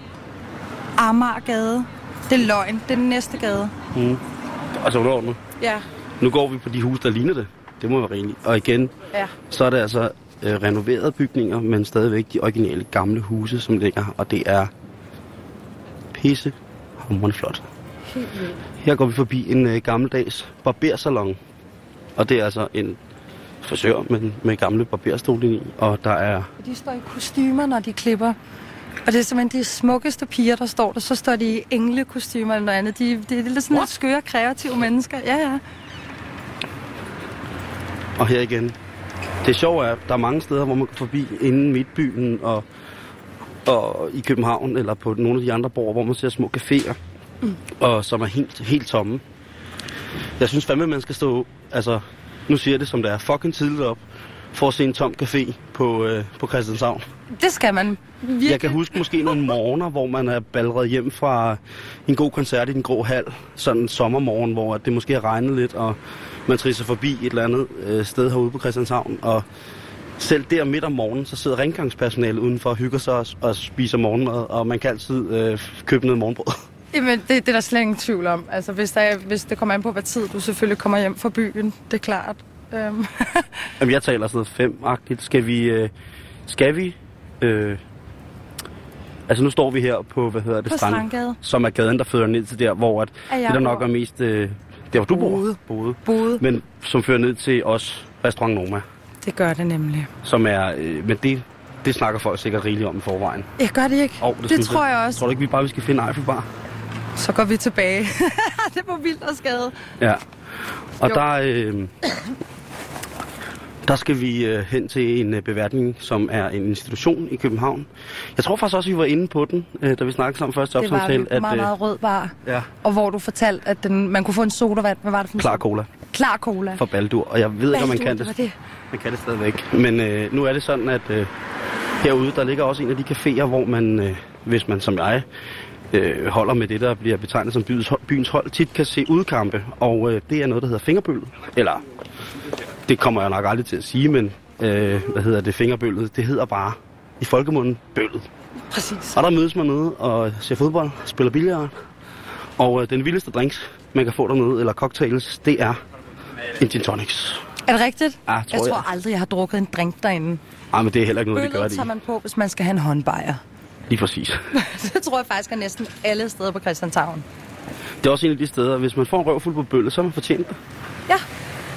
S4: Amagergade. Det er løgn. Det er den næste gade.
S3: Mm. Altså underordnet.
S4: Ja.
S3: Nu går vi på de huse, der ligner det. Det må være rigeligt. Og igen,
S4: Ja.
S3: så er det altså øh, renoverede bygninger, men stadigvæk de originale gamle huse, som ligger her. Og det er pisse hamrende flot. Her går vi forbi en øh, gammeldags barbersalon. Og det er altså en frisør med, med gamle barberstol i. Og der er...
S4: De står i kostymer, når de klipper. Og det er simpelthen de smukkeste piger, der står der. Så står de i englekostymer eller noget andet. De, de, det er lidt sådan lidt skøre, kreative mennesker. Ja, ja.
S3: Og her igen. Det sjove er, at der er mange steder, hvor man går forbi inden midtbyen og, og i København eller på nogle af de andre borger, hvor man ser små caféer, mm. og som er helt, helt tomme. Jeg synes fandme, man skal stå, altså, nu siger jeg det som det er, fucking tidligt op, for at se en tom café på, øh, på Christianshavn.
S4: Det skal man virkelig.
S3: Jeg kan huske måske nogle morgener, hvor man er balret hjem fra en god koncert i den grå hal. Sådan en sommermorgen, hvor det måske har regnet lidt, og man trisser forbi et eller andet øh, sted herude på Christianshavn. Og selv der midt om morgenen, så sidder rengøringspersonalet udenfor og hygger sig og, og spiser morgenmad, og man kan altid øh, købe noget morgenbrød.
S4: Jamen, det, det er der slet ingen tvivl om. Altså, hvis, der, er- hvis det kommer an på, hvad tid du selvfølgelig kommer hjem fra byen, det er klart. Øhm.
S3: Jamen, jeg taler sådan noget fem-agtigt. Skal vi... Øh, skal vi... Øh, altså, nu står vi her på, hvad hedder det,
S4: På
S3: Strand,
S4: Strandgade.
S3: som er gaden, der fører ned til der, hvor at,
S4: jeg
S3: det, der nok
S4: bor.
S3: er mest... Øh, der, hvor du bor.
S4: Boede.
S3: Boede.
S4: Både.
S3: Men som fører ned til os, Restaurant Noma,
S4: Det gør det nemlig.
S3: som er... Øh, men det, det snakker folk sikkert rigeligt om i forvejen.
S4: Jeg gør det ikke.
S3: Og
S4: det
S3: synes
S4: tror jeg også.
S3: Tror du ikke, vi bare vi skal finde Eiffelbar?
S4: Så går vi tilbage. det var vildt og skade.
S3: Ja. Og
S4: Jo.
S3: der, øh, der skal vi øh, hen til en øh, beværtning, som er en institution i København. Jeg tror faktisk også, vi var inde på den, øh, da vi snakkede sammen første
S4: Det var
S3: opsamtale.
S4: en meget, meget rød bar.
S3: ja,
S4: Og hvor du fortalte, at den, man kunne få en sodavand. Hvad var det for en
S3: klar cola
S4: Klar cola.
S3: fra Baldur. Og jeg ved ikke, om man
S4: Baldur,
S3: kan
S4: det
S3: det. Man kan det stadigvæk. Men øh, nu er det sådan, at øh, herude, der ligger også en af de caféer, hvor man, øh, hvis man som jeg, øh, holder med det, der bliver betegnet som byens, byens hold, tit kan se udkampe, og øh, det er noget, der hedder fingerbøl. Eller, det kommer jeg nok aldrig til at sige, men øh, hvad hedder det, fingerbøllet, det hedder bare i folkemunden bøllet.
S4: Præcis.
S3: Og der mødes man nede og ser fodbold, spiller billard, og øh, den vildeste drinks, man kan få dernede, eller cocktails, det er en gin tonics.
S4: Er det rigtigt?
S3: Ja,
S4: jeg
S3: tror
S4: tror
S3: jeg.
S4: aldrig, jeg har drukket en drink derinde.
S3: Ej, men det er heller ikke noget, vi gør
S4: Bøllet
S3: det
S4: tager man på, hvis man skal have en håndbejer.
S3: Lige præcis.
S4: det tror jeg faktisk er næsten alle steder på Christianshavn.
S3: Det er også en af de steder, hvis man får en røvfuld på bøllet, så har man fortjent det.
S4: Ja,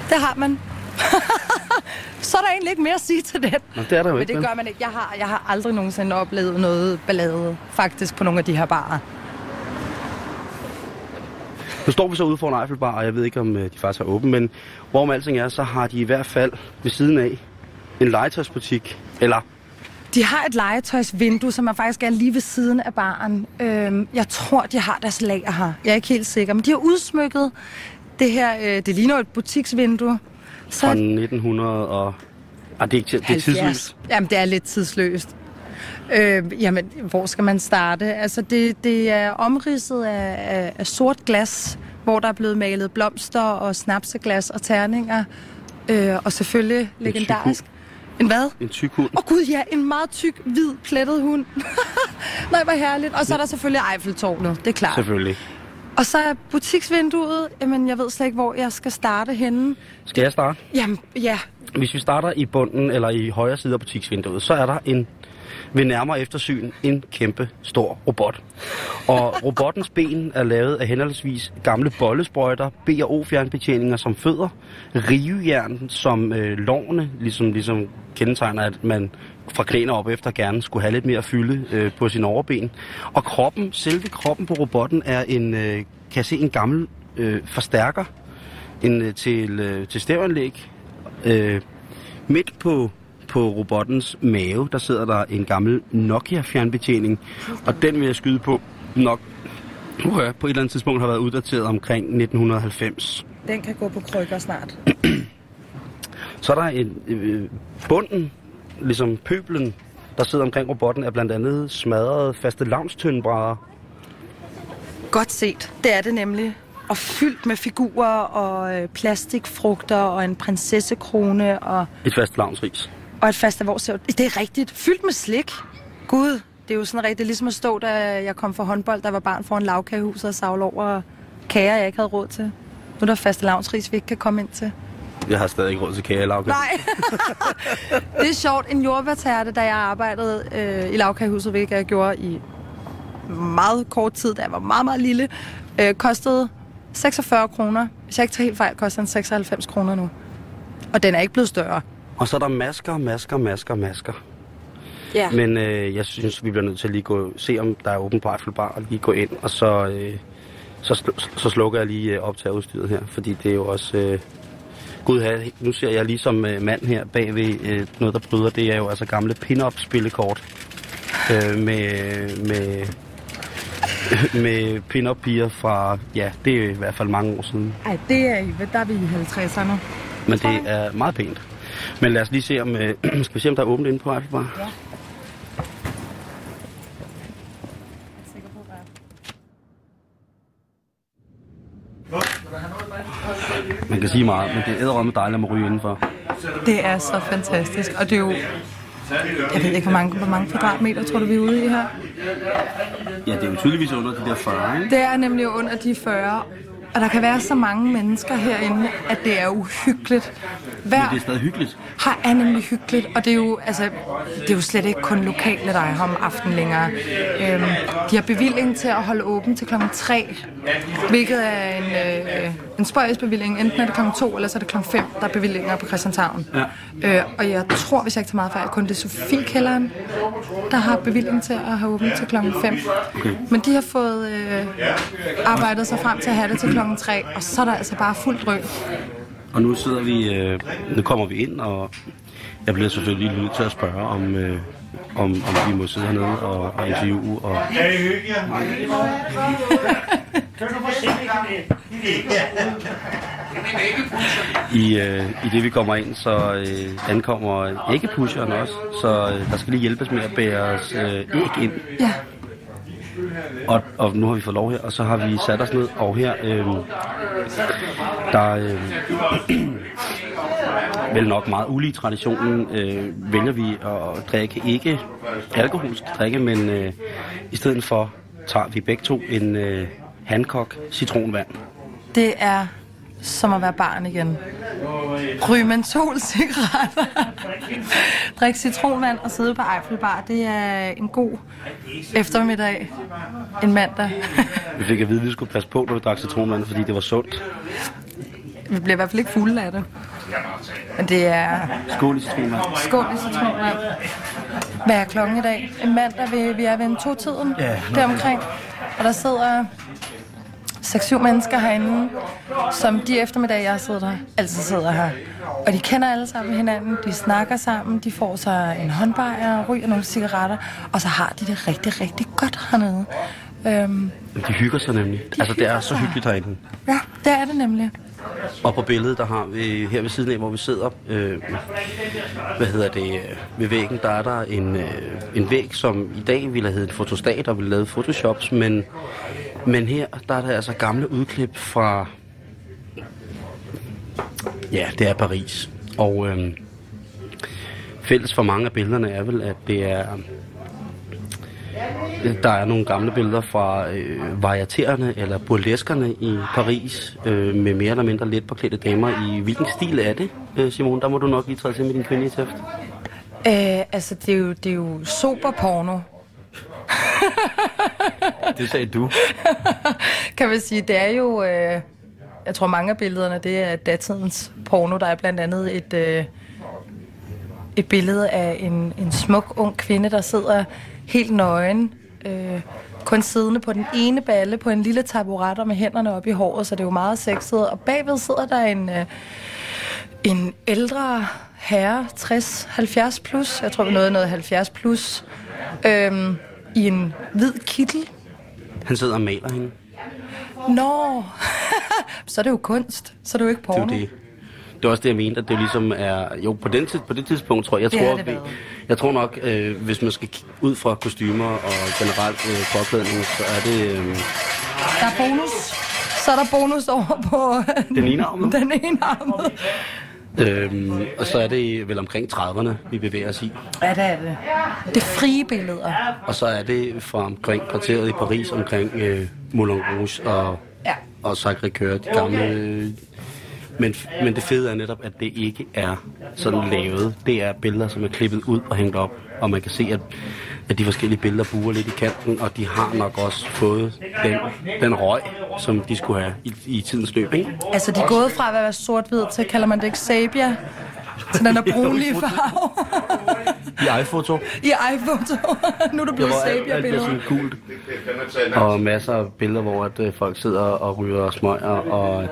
S4: det har man. Så er der egentlig ikke mere at sige til det.
S3: Nå, det er der jo
S4: Men
S3: ikke.
S4: det gør man ikke. Jeg har, jeg har aldrig nogensinde oplevet noget ballade, faktisk, på nogle af de her barer.
S3: Nu står vi så ude for en Eiffelbar, og jeg ved ikke, om øh, de faktisk er åbne, men hvorom alting er, så har de i hvert fald ved siden af en legetøjsbutik, eller
S4: De har et legetøjsvindue, som er faktisk er lige ved siden af baren. Øhm, jeg tror, de har deres lager her. Jeg er ikke helt sikker. Men de har udsmykket det her. Øh, det ligner et butiksvindue. Så
S3: fra 1900 og... Ah, det er, ikke, det er tidsløst.
S4: Jamen, det er lidt tidsløst. Øh, jamen, hvor skal man starte? Altså, det, det er omridset af, af, af sort glas, hvor der er blevet malet blomster og snapseglas og terninger. Øh, og selvfølgelig legendarisk. En hvad?
S3: En tyk hund.
S4: Åh oh, gud, ja, en meget tyk, hvid, plettet hund. Nej, hvor herligt. Og så er der selvfølgelig Eiffeltårnet, det er klart.
S3: Selvfølgelig.
S4: Og så er butiksvinduet, jamen jeg ved slet ikke, hvor jeg skal starte henne.
S3: Skal jeg starte?
S4: Jamen, ja,
S3: Hvis vi starter i bunden eller i højre side af butiksvinduet, så er der en ved nærmere eftersyn en kæmpe stor robot. Og robottens ben er lavet af henholdsvis gamle bollesprøjter, B- og O-fjernbetjeninger som fødder, rivejern som øh, lårene, ligesom, ligesom kendetegner, at man fra knæene op efter gerne skulle have lidt mere fylde øh, på sin overben. Og kroppen, selve kroppen på robotten er en, øh, kan jeg se, en gammel øh, forstærker en, øh, til, øh, til stævanlæg. Øh, midt på, på robottens mave, der sidder der en gammel Nokia-fjernbetjening, og den vil jeg skyde på nok uh, på et eller andet tidspunkt har været uddateret omkring 1990.
S4: den kan gå på krykker snart.
S3: Så er der en øh, bunden, ligesom pøblen, der sidder omkring robotten, er blandt andet smadrede faste lavnstøndbrædder.
S4: Godt set, det er det nemlig. Og fyldt med figurer og øh, plastikfrugter og en prinsessekrone og,
S3: Et fast lavnsris.
S4: og et fastavårsav. Det er rigtigt. Fyldt med slik. Gud, det er jo sådan rigtigt. Ligesom at stå, da jeg kom for håndbold, der var barn foran lavkagehuset og savle over kager, jeg ikke havde råd til. Nu er der faste lavnsris, vi ikke kan komme ind til.
S3: Jeg har stadig ikke råd til kage lavkage.
S4: Nej. det er sjovt. En jordbærtærte, da jeg arbejdede øh, i lavkagehuset, hvilket jeg gjorde i meget kort tid, da jeg var meget, meget lille, øh, kostede 46 kroner. Hvis jeg ikke tager helt fejl, koster den 96 kroner nu. Og den er ikke blevet større.
S3: Og så er der masker, masker, masker, masker.
S4: Ja.
S3: Men øh, jeg synes, vi bliver nødt til at lige gå, se, om der er åben på Eiffel Bar, og lige gå ind, og så, øh, så, sl- så slukker jeg lige øh, optageudstyret her, fordi det er jo også... Øh, Gud have, nu ser jeg lige som øh, mand her bagved øh, noget, der bryder, det er jo altså gamle pin-up spillekort øh, med, med, med pin-up piger fra, ja, det er i hvert fald mange år siden.
S4: Ej, det er, der er vi i 50'erne.
S3: Men det er meget pænt. Men lad os lige se, om, øh, skal vi se, om der er åbent inde på Eiffel Bar?
S4: Ja.
S3: Man kan sige meget, men det er æderrømme dejligt at må ryge indenfor.
S4: Det er så fantastisk. Og det er jo... Jeg ved ikke, hvor mange, hvor mange kvadratmeter tror du, vi er ude i her?
S3: Ja, det er jo tydeligvis under de der 40, ikke?
S4: Det er nemlig under de 40. Og der kan være så mange mennesker herinde, at det er uhyggeligt. Hver
S3: Men det er stadig hyggeligt.
S4: har er nemlig hyggeligt, og det er jo, altså, det er jo slet ikke kun lokale, der er her om aftenen længere. Øhm, de har bevilling til at holde åben til klokken 3, hvilket er en, øh, en spøjsbevilling. Enten er det klokken 2, eller så er det klokken 5, der er bevillinger på Christianshavn.
S3: Ja.
S4: Øh, og jeg tror, hvis jeg ikke tager meget fejl, kun det er Sofie-kælderen, der har bevilling til at have åbent til klokken 5. Okay. Men de har fået øh, arbejdet sig frem til at have det til klokken 3, og så er der altså bare fuldt drøg.
S3: Og nu sidder vi, øh, nu kommer vi ind, og jeg bliver selvfølgelig nødt til at spørge, om, øh, om, om vi må sidde hernede og, og interviewe. Og,
S2: Kan I hygge jer? Kan du forsikre
S3: i, øh, I det vi kommer ind, så øh, ankommer æggepusheren også, så øh, der skal lige hjælpes med at bære os øh, æg ind.
S4: Ja.
S3: og, og nu har vi fået lov her, og så har vi sat os ned, og her, øh, der øh, vel nok meget ulige traditionen, øh, vælger vi at drikke ikke alkoholsk drikke, men øh, i stedet for tager vi begge to en øh, Hancock citronvand.
S4: Det er som at være barn igen. Ryge mentolcigaretter. Drik citronvand og sidde på Eiffelbar. Det er en god eftermiddag. En mandag.
S3: Vi fik at vide, at vi skulle passe på, når vi drak citronvand, fordi det var sundt.
S4: Vi bliver i hvert fald ikke fulde af det. Men det er
S3: Skål i citronvand.
S4: skål i citronvand. Hvad er klokken i dag? En mandag, vi, vi er ved en to-tiden
S3: Ja.
S4: deromkring. Og der sidder 6-7 mennesker herinde, som de eftermiddage, jeg har siddet her, altid sidder her. Og de kender alle sammen hinanden, de snakker sammen, de får sig en håndbajer, ryger nogle cigaretter, og så har de det rigtig, rigtig godt hernede. Øhm,
S3: De hygger sig nemlig. Altså, det er så hyggeligt herinde.
S4: ja, det er det nemlig.
S3: Og på billedet, der har vi her ved siden af, hvor vi sidder, øh, hvad hedder det, øh, ved væggen, der er der en, øh, en væg, som i dag ville have heddet fotostat og ville lavet photoshops, men, men her, der er der altså gamle udklip fra, ja, det er Paris. Og øh, fælles for mange af billederne er vel, at det er der er nogle gamle billeder fra øh, varietererne eller burleskerne i Paris øh, med mere eller mindre let påklædte damer. I hvilken stil er det, øh, Simon? Der må du nok lige træde til med din kvinde i tæft.
S4: Øh, altså, det er jo, det er jo super porno.
S3: Det sagde du.
S4: kan man sige. Det er jo, øh, jeg tror mange af billederne, det er datidens porno. Der er blandt andet et, øh, et billede af en, en smuk ung kvinde, der sidder helt nøgen, øh, kun siddende på den ene balle på en lille taburet og med hænderne op i håret, så det er jo meget sexet. Og bagved sidder der en, øh, en ældre herre, 60-70 plus, jeg tror vi nåede noget 70 plus, øh, i en hvid kittel,
S3: Han sidder og maler hende.
S4: Nå, så er det jo kunst. Så er det jo ikke
S3: Det er
S4: porno.
S3: det. Det er også det, jeg mente, at det ligesom er... Jo, på, den på det tidspunkt tror jeg... Jeg
S4: Det
S3: tror,
S4: det vel.
S3: jeg tror nok, øh, hvis man skal kigge ud fra kostymer og generelt øh, påklædning, så er det... Øh,
S4: Der er bonus. Så er der bonus over på
S3: Den ene arm.
S4: Den ene arm.
S3: øh, og så er det vel omkring 30'erne, vi bevæger os i.
S4: Ja, det er det. Det frie billeder.
S3: Og så er det fra omkring kvarteret i Paris, omkring øh, Moulin Rouge og,
S4: Ja.
S3: og Sacré-Cœur, de gamle... Øh, men, men det fede er netop, at det ikke er sådan lavet. Det er billeder, som er klippet ud og hængt op. Og man kan se, at, at de forskellige billeder buer lidt i kanten, og de har nok også fået den, den røg, som de skulle have i, i tidens løb. Ikke?
S4: Altså, de er gået fra at være sort-hvid til, kalder man det ikke sepia, til den er brunlige farve.
S3: I iPhoto.
S4: I iPhoto. nu er det blevet sepia-billeder.
S3: sådan gult. Og masser af billeder, hvor at, øh, folk sidder og ryger smøger og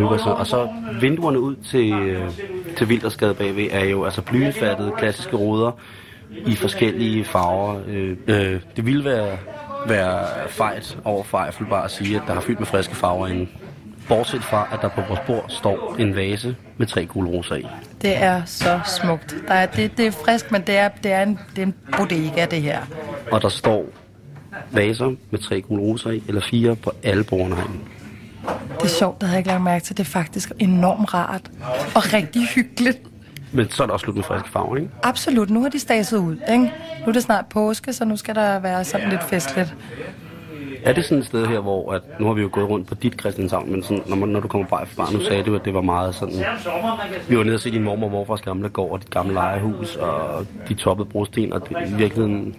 S3: hygger sig. Og så vinduerne ud til, øh, til Vildersgade bagved er jo altså blyindfattede klassiske ruder i forskellige farver. Øh, øh, det ville være, være fejt over for Eiffel bare at sige, at der har fyldt med friske farver inde. Bortset fra, at der på vores bord står en vase med tre gule roser i.
S4: Det er så smukt. Der er, det, det er frisk, men det er, det er, en, det er en bodega, det her.
S3: Og der står vaser med tre gule roser i, eller fire på alle bordene herinde.
S4: Det er sjovt, det havde jeg ikke lagt mærke til. Det er faktisk enormt rart og rigtig hyggeligt.
S3: Men så er der også slut med friske farver, ikke?
S4: Absolut, nu har de staset ud, ikke? Nu er det snart påske, så nu skal der være sådan lidt festligt.
S3: Er det sådan et sted her, hvor at, nu har vi jo gået rundt på dit Christianshavn, men sådan, når, man, når du kommer bare fra, nu sagde du, at det var meget sådan... Vi var nede og se din mormor og morfars gamle gård og dit gamle lejehus og de toppede brosten, og det, i virkeligheden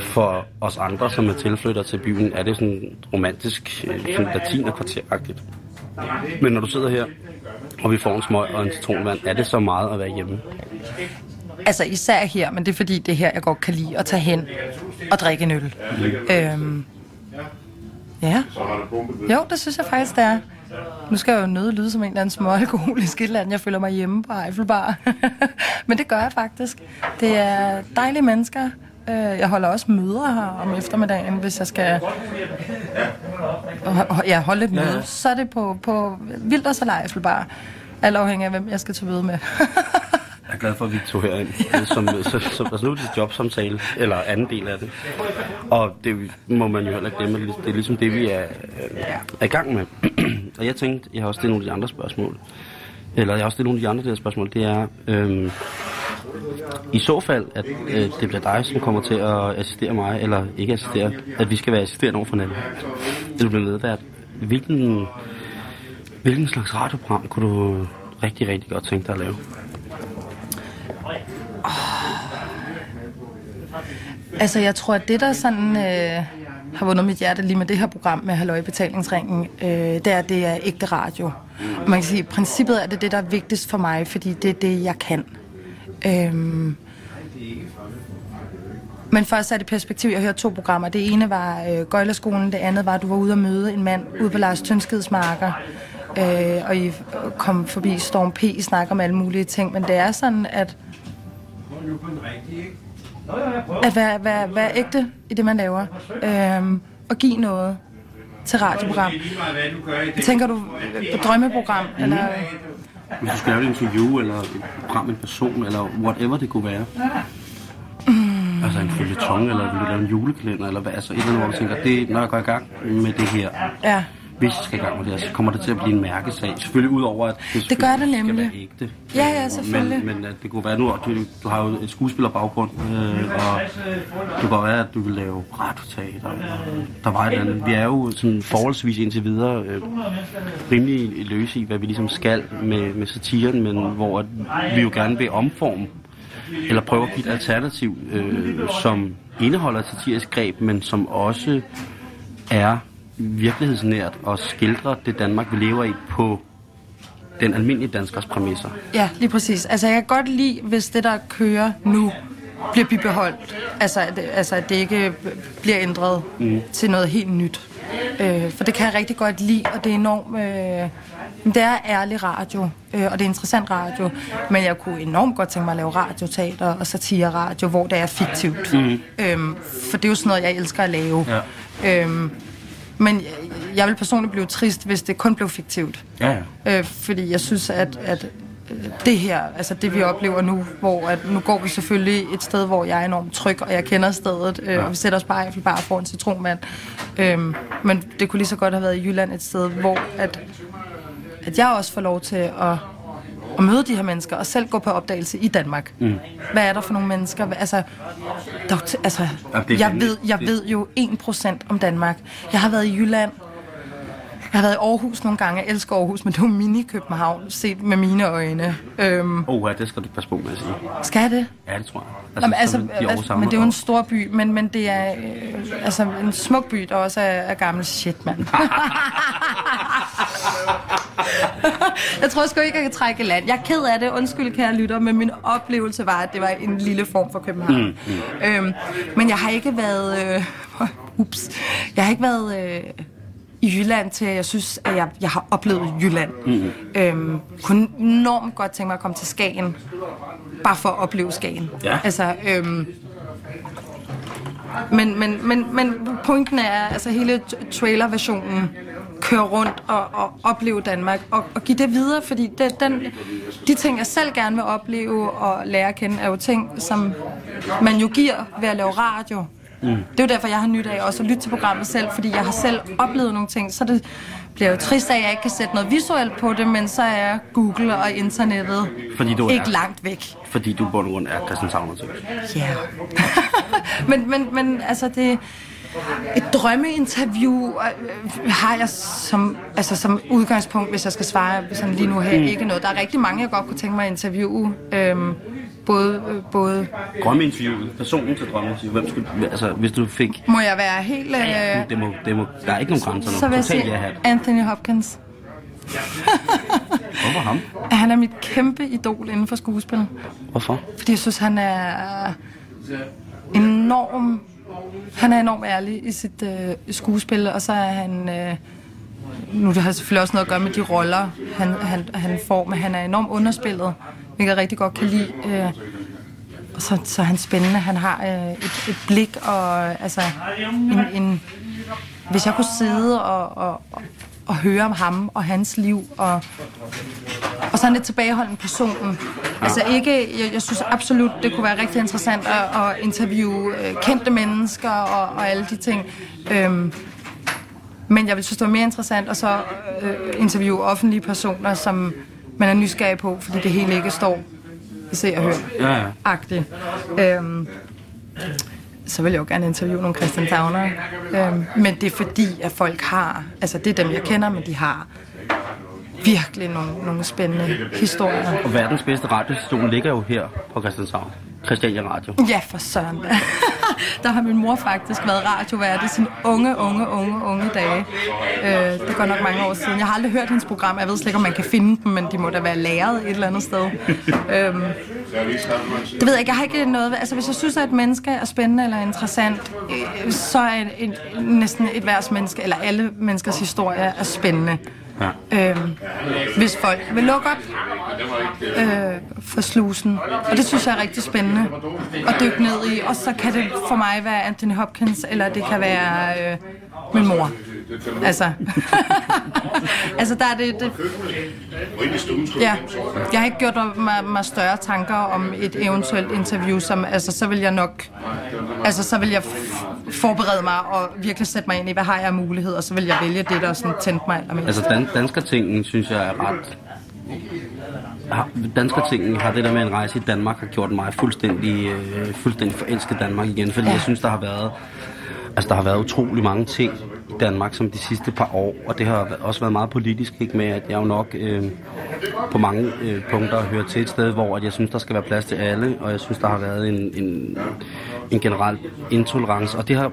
S3: for os andre, som er tilflytter til byen, er det sådan romantisk, øh, sådan latinerkvarteragtigt. Men når du sidder her, og vi får en smøg og en citronvand, er det så meget at være hjemme?
S4: Altså især her, men det er fordi, det er her, jeg godt kan lide at tage hen og drikke en øl. Øhm, ja. Jo, det synes jeg faktisk, det er. Nu skal jeg jo nøde lyde som en eller anden småalkoholisk et eller andet. Jeg føler mig hjemme på Eiffelbar. men det gør jeg faktisk. Det er dejlige mennesker. Øh, Jeg holder også møder her om eftermiddagen, hvis jeg skal ja, holde et møde. Så er det på, på Vilders eller Eiffelbar. Alt afhængig af, hvem jeg skal til møde med.
S3: glad for, at vi tog herind. Som, så, så, altså nu er det jobsamtale, eller anden del af det. Og det må man jo heller ikke glemme. Det er ligesom det, vi er, øh, er i gang med. og jeg tænkte, jeg har også stillet nogle af de andre spørgsmål. Eller jeg har også stillet nogle af de andre der spørgsmål. Det er, øhm, i så fald, at øh, det bliver dig, som kommer til at assistere mig, eller ikke assistere, at vi skal være assisterende over for hinanden. Det bliver medvært. Hvilken, hvilken slags radioprogram kunne du rigtig, rigtig godt tænke dig at lave? Ah.
S4: Altså, jeg tror, at det, der sådan øh, har vundet mit hjerte lige med det her program med Halløj Betalingsringen, øh, det er, det er ægte radio. Og man kan sige, at princippet er det det, der er vigtigst for mig, fordi det er det, jeg kan. Øhm, men først sat i perspektiv, jeg hørte to programmer. Det ene var øh, Gøjlerskolen, det andet var, at du var ude og møde en mand ude på Lars Tønskeds marker. Øh, og I kom forbi Storm P. Snakker om alle mulige ting. Men det er sådan, at at være, være, være ægte i det, man laver. Øhm, og give noget til radioprogram. Tænker du på drømmeprogram? Eller?
S3: Hvis du skal lave et interview, eller et program en person, eller whatever det kunne være. Mm. Altså en følgetong, eller vil du lave en julekalender, eller hvad? Altså et eller andet, hvor du tænker, det, når jeg går i gang med det her,
S4: Ja.
S3: Hvis jeg skal i gang med det her, så kommer det til at blive en mærkesag. Selvfølgelig ud over, at det,
S4: Det gør det nemlig.
S3: skal være ægte.
S4: Ja, ja, selvfølgelig.
S3: Men, men at det kunne være nu, du, du har jo et skuespillerbaggrund, øh, og det kunne være, at du vil lave radioteater. Der var et eller andet. Vi er jo sådan forholdsvis indtil videre øh, rimelig løse i, hvad vi ligesom skal med, med satiren, men hvor at vi jo gerne vil omforme eller prøve at give et alternativ, øh, som indeholder satirisk greb, men som også er virkelighedsnært og skildrer det Danmark, vi lever i på den almindelige danskers præmisser.
S4: Ja, lige præcis. Altså, jeg kan godt lide, hvis det, der kører nu, bliver bibeholdt. Altså, at, altså, at det ikke bliver ændret mm. til noget helt nyt. Øh, for det kan jeg rigtig godt lide, og det er enormt... Øh, det er ærlig radio, øh, og det er interessant radio, men jeg kunne enormt godt tænke mig at lave radioteater og satire-radio, hvor det er fiktivt. Mm. Øhm, for det er jo sådan noget, jeg elsker at lave.
S3: Ja.
S4: Øhm, men jeg, jeg vil personligt blive trist, hvis det kun blev fiktivt.
S3: Ja, ja.
S4: Øh, fordi jeg synes, at, at øh, det her, altså det vi oplever nu, hvor at nu går vi selvfølgelig et sted, hvor jeg er enormt tryg, og jeg kender stedet, øh, og vi sætter os bare i bare for en citronvand. Øh, men det kunne lige så godt have været i Jylland et sted, hvor at, at jeg også får lov til at, at møde de her mennesker, og selv gå på opdagelse i Danmark. Mm. Hvad er der for nogle mennesker? Altså, t- altså jeg, ved, jeg ved jo 1% om Danmark. Jeg har været i Jylland, jeg har været i Aarhus nogle gange. Jeg elsker Aarhus, men det er mini-København, set med mine øjne. Øhm,
S3: Oh, ja, det skal du passe på med at sige.
S4: skal jeg det?
S3: Ja, det tror jeg.
S4: Altså,
S3: de
S4: altså,
S3: oversamle
S4: men det er jo en stor by, men, men det er øh, altså en smuk by, der også er, er gammel shit, mand. jeg tror sgu ikke, jeg kan trække land. Jeg er ked af det, undskyld kære lytter, men min oplevelse var, at det var en lille form for København. Mm, mm. Øhm, men jeg har ikke været... Øh, ups. Jeg har ikke været... Øh, i Jylland til, at jeg synes, at jeg, jeg har oplevet Jylland. Mm. Øhm, kunne enormt godt tænke mig at komme til Skagen, bare for at opleve Skagen.
S3: Ja.
S4: Altså, øhm, men, men, men, men pointen er, altså hele trailerversionen køre rundt og, og opleve Danmark og, og give det videre, fordi det, den, de ting, jeg selv gerne vil opleve og lære at kende, er jo ting, som man jo giver ved at lave radio. Mm. Det er jo derfor, jeg har nyt af også at lytte til programmet selv, fordi jeg har selv oplevet nogle ting, så det bliver jo trist af, at jeg ikke kan sætte noget visuelt på det, men så er Google og internettet
S3: Fordi du
S4: ikke
S3: er-
S4: langt væk.
S3: Fordi du bund og grund er Christianshavn
S4: Ja. Yeah. men, men, men altså det... Et drømmeinterview øh, har jeg som, altså som udgangspunkt, hvis jeg skal svare sådan lige nu her, mm. ikke noget. Der er rigtig mange, jeg godt kunne tænke mig at interviewe. Øhm, både, både...
S3: Drømmeinterviewet, personen til drømmeinterviewet, hvem skulle, altså hvis du fik,
S4: Må jeg være helt... Øh,
S3: det må, det må, der er ikke nogen grænser nu,
S4: så vil jeg sige
S3: ja-hat.
S4: Anthony Hopkins.
S3: Hvorfor ham?
S4: Han er mit kæmpe idol inden for skuespil.
S3: Hvorfor?
S4: Fordi jeg synes, han er enorm... Han er enormt ærlig i sit øh, skuespil, og så er han... Øh, nu det har selvfølgelig også noget at gøre med de roller, han, han, han får, men han er enormt underspillet, hvilket jeg rigtig godt kan lide. Øh, og så, så er han spændende. Han har øh, et, et blik og altså en, en... Hvis jeg kunne sidde og, og, og, og høre om ham og hans liv, og, og så han lidt tilbageholden personen, Altså ikke, jeg, jeg synes absolut, det kunne være rigtig interessant at, at interviewe øh, kendte mennesker og, og alle de ting. Øhm, men jeg vil synes, det var mere interessant at så øh, interviewe offentlige personer, som man er nysgerrig på, fordi det hele ikke står i se og hør
S3: Ja, ja.
S4: agtigt. Øhm, så vil jeg jo gerne interviewe nogle Christian Tavner. Øhm, men det er fordi, at folk har, altså det er dem, jeg kender, men de har virkelig nogle, nogle spændende historier.
S3: Og verdens bedste radiostation ligger jo her på Christianshavn. Christiania Radio.
S4: Ja, for søren. Der har min mor faktisk været radiovært i sine unge, unge, unge, unge dage. Øh, det går nok mange år siden. Jeg har aldrig hørt hendes program. Jeg ved slet ikke, om man kan finde dem, men de må da være lagret et eller andet sted. øhm, det ved jeg ikke. Jeg har ikke noget... Altså, hvis jeg synes, at et menneske er spændende eller interessant, øh, så er et, et, næsten et værs menneske, eller alle menneskers historie er spændende.
S3: Ja.
S4: Øhm, hvis folk vil lukke op øh, for slusen. Og det synes jeg er rigtig spændende at dykke ned i. Og så kan det for mig være Anthony Hopkins, eller det kan være øh, min mor. Altså, altså der er det, det ja. Jeg har ikke gjort mig, mig større tanker om et eventuelt interview, som, altså så vil jeg nok, altså så vil jeg forberede mig og virkelig sætte mig ind i, hvad har jeg af muligheder, og så vil jeg vælge det, der sådan tændte mig allermest.
S3: Altså dan- danskertingen, synes jeg er ret... Danskertingen har det der med en rejse i Danmark har gjort mig fuldstændig, øh, fuldstændig forelsket Danmark igen, fordi
S4: Ja.
S3: jeg synes, der har været... Altså, der har været utrolig mange ting Danmark som de sidste par år, og det har også været meget politisk, ikke med, at jeg jo nok øh, på mange øh, punkter hører til et sted, hvor at jeg synes, der skal være plads til alle, og jeg synes, der har været en, en, en generel intolerance, og det har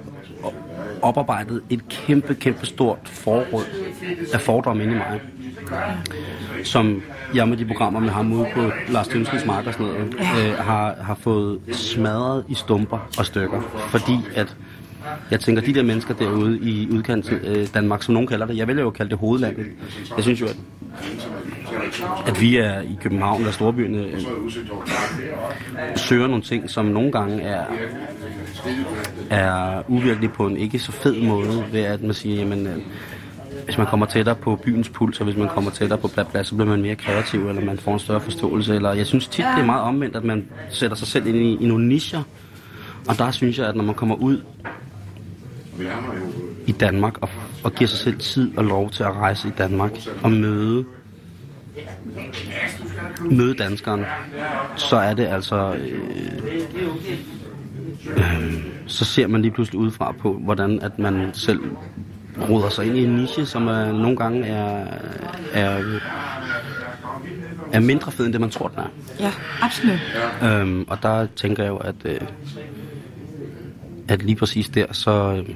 S3: oparbejdet et kæmpe, kæmpe stort forråd af fordomme inde i mig som jeg med de programmer med ham ude på Lars Tønskens mark og sådan noget, øh, har, har fået smadret i stumper og stykker. Fordi at jeg tænker, de der mennesker derude i udkanten øh, Danmark, som nogen kalder det, jeg vil jo kalde det hovedlandet. Jeg synes jo, at, at vi er i København eller storbyerne øh, søger nogle ting, som nogle gange er, er uvirkelige på en ikke så fed måde, ved at man siger, jamen, øh, hvis man kommer tættere på byens puls, og hvis man kommer tættere på bla, så bliver man mere kreativ, eller man får en større forståelse. Eller jeg synes tit, det er meget omvendt, at man sætter sig selv ind i, i nogle nischer. Og der synes jeg, at når man kommer ud i Danmark og, og giver sig selv tid og lov til at rejse i Danmark og møde møde danskeren, så er det altså øh, øh, så ser man lige pludselig udefra på, hvordan at man selv roder sig ind i en niche, som er, nogle gange er, er, er mindre fed, end det man tror, den er.
S4: Ja, absolut.
S3: Øhm, og der tænker jeg jo, at, øh, at lige præcis der, så, øh,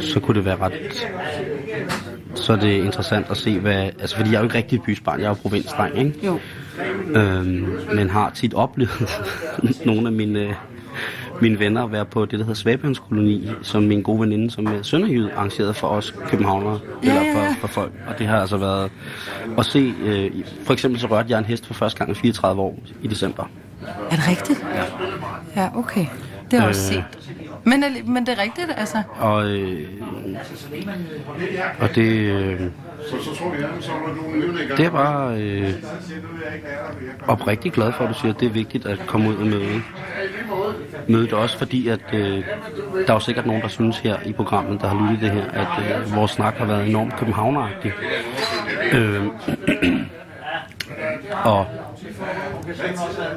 S3: så kunne det være ret... Så er det interessant at se, hvad... Altså, fordi jeg er jo ikke rigtig et bysbarn, jeg er jo provinsdreng, ikke?
S4: Jo.
S3: Øhm, men har tit oplevet nogle af mine, mine venner være på det, der hedder Svabjørnskoloni, som min gode veninde, som er sønderjyd, arrangerede for os københavnere,
S4: Ja,
S3: eller for, for folk. Og det har altså været at se... Øh, for eksempel så rørte jeg en hest for første gang i 34 år i december.
S4: Er det rigtigt? Ja. Ja, okay. Det har jeg også
S3: Øh.
S4: set. Men, er- men det er rigtigt, altså.
S3: Og, øh, og det, øh, det er bare øh, oprigtig glad for, at du siger, at det er vigtigt at komme ud og møde, møde det også, fordi at øh, der er jo sikkert nogen, der synes her i programmet, der har lyttet det her, at øh, vores snak har været enormt københavneragtig. Øh, og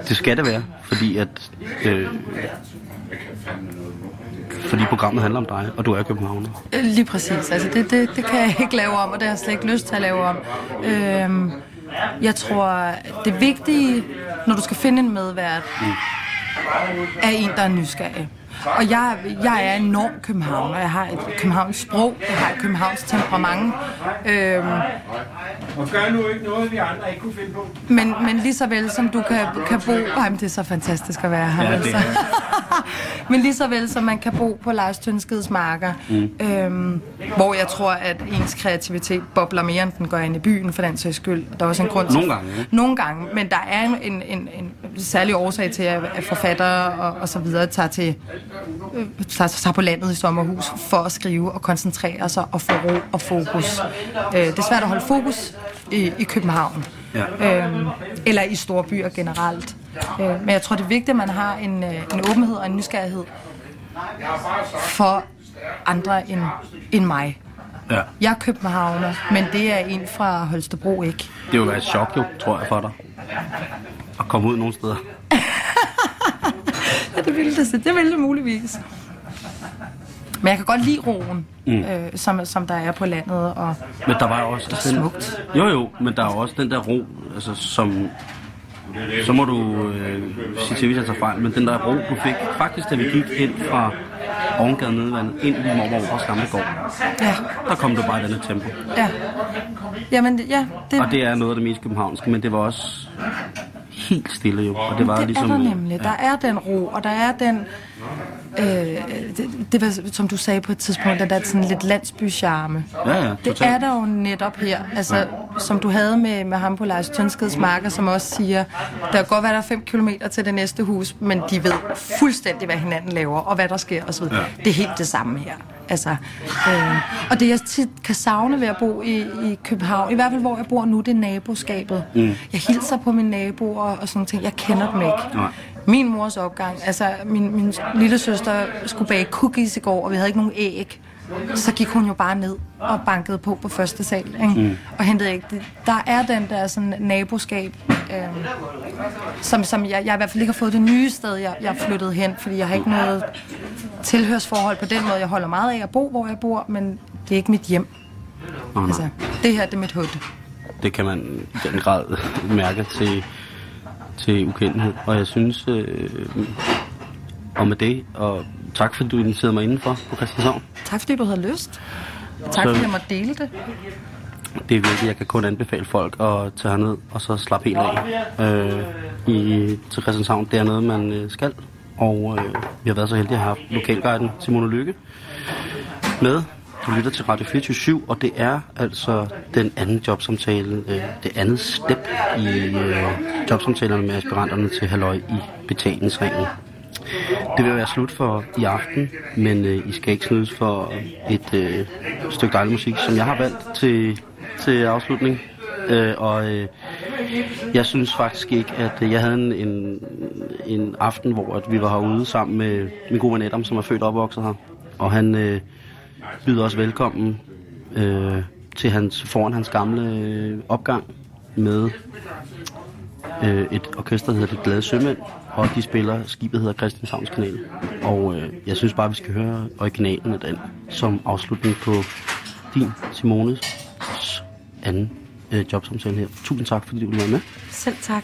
S3: det skal det være, fordi at øh, fordi programmet handler om dig, og du er københavner.
S4: Øh, Lige præcis. Altså, det, det, det kan jeg ikke lave om, og det har jeg slet ikke lyst til at lave om. Øhm, jeg tror, det vigtige, når du skal finde en medvært, er en, der er nysgerrig. Og jeg, jeg er enormt københavner. Jeg har et københavns sprog, jeg har et københavns temperament. Øhm,
S2: Og gør nu ikke noget, vi andre ikke kunne finde på.
S4: men, men lige så vel som du kan, kan bo... Ej, men det er så fantastisk at være her.
S3: Ja,
S4: altså. men lige så vel som man kan bo på Lars Tønskeds marker, mm. øhm, hvor jeg tror, at ens kreativitet bobler mere, end den går ind i byen, for den sags skyld. Der er også en grund til...
S3: Nogle gange?
S4: Nogle gange, men der er en, en, en, en særlig årsag til, at at forfattere og, og så videre tager, til, tager, tager på landet i sommerhus for at skrive og koncentrere sig og få ro og fokus. Øh, det er svært at holde fokus i, i København.
S3: Ja.
S4: Øhm, eller i store byer generelt. Øh, men jeg tror, det er vigtigt, at man har en, øh, en åbenhed og en nysgerrighed for andre end, end mig.
S3: ja.
S4: Jeg er københavner, men det er en fra Holstebro ikke.
S3: Det vil være et chok, jo, tror jeg, for dig. At komme ud nogle steder.
S4: Ja, det ville det, det ville det muligvis. Men jeg kan godt lide roen, mm. øh, som, som der er på landet. Og
S3: Men der var også...
S4: Det er smukt.
S3: Jo, jo, men der er også den der ro, altså som... Så må du øh, sige til, hvis jeg tager fejl, men den der ro, du fik, faktisk da vi gik ind fra Ovengade Nedvandet, ind i Mormor Operas gamle gård,
S4: ja,
S3: der kom du bare i denne tempo.
S4: ja. Jamen, ja, det,
S3: Og det er noget af det mest københavnske, men det var også helt stille jo. Og det var
S4: det
S3: ligesom...
S4: er der nemlig. Der er den ro, og der er den... Øh, det, det var, som du sagde på et tidspunkt, den der sådan lidt landsbycharme.
S3: Ja, ja,
S4: Det er der jo netop her. Altså, som du havde med, med ham på Lars Tønskeds marker, som også siger, der kan godt være, der er 5 km til det næste hus, men de ved fuldstændig, hvad hinanden laver, og hvad der sker osv. Ja. Det er helt det samme her. Altså, øh, og det jeg tit kan savne ved at bo i, i København, i hvert fald hvor jeg bor nu, det er naboskabet. Mm. Jeg hilser på mine naboer og sådan ting. Jeg kender dem ikke.
S3: Nej.
S4: Min mors opgang, altså min, min lille søster skulle bage cookies i går, og vi havde ikke nogen æg. Så gik hun jo bare ned og bankede på på første sal, ikke? Mm. og hentede æg. Det- Der er den der sådan naboskab, øh, som, som jeg, jeg i hvert fald ikke har fået det nye sted, jeg, jeg er flyttet hen, fordi jeg har ikke noget tilhørsforhold på den måde. Jeg holder meget af at bo, hvor jeg bor, men det er ikke mit hjem.
S3: Nå, nej.
S4: Altså, det her det er mit hud.
S3: Det kan man i den grad mærke til, til ukendelighed. Og jeg synes, øh, og med det, og tak fordi du inviterede mig indenfor på Christianshavn.
S4: Tak fordi du havde lyst. Tak
S3: Så-
S4: fordi jeg måtte dele det.
S3: Det er virkelig, jeg kan kun anbefale folk at tage herned og så slappe helt af øh, i, til Christianshavn. Det er noget, man øh, skal. Og øh, vi har været så heldige at have haft lokalguiden Simone Lykke med. Du lytter til Radio 24 og det er altså den anden jobsamtale, øh, det andet step i øh, jobsamtalerne med aspiranterne til Halløj i betalingsringen. Det vil være slut for i aften, men øh, I skal ikke snydes for et øh, stykke dejlig musik, som jeg har valgt til, til afslutning. Øh, og øh, jeg synes faktisk ikke, at øh, jeg havde en, en, en aften, hvor at vi var herude sammen med min gode ven Adam, som er født og opvokset her. Og han øh, byder os velkommen øh, til hans, foran hans gamle øh, opgang med øh, et orkester, der hedder De Glade Sømænd, og de spiller, skibet hedder Christianshavns Kanal. Og øh, jeg synes bare, vi skal høre originalen af den, som afslutning på din, Simones, anden øh, jobsamtale her. Tusind tak, fordi du ville være med,
S4: Selv tak.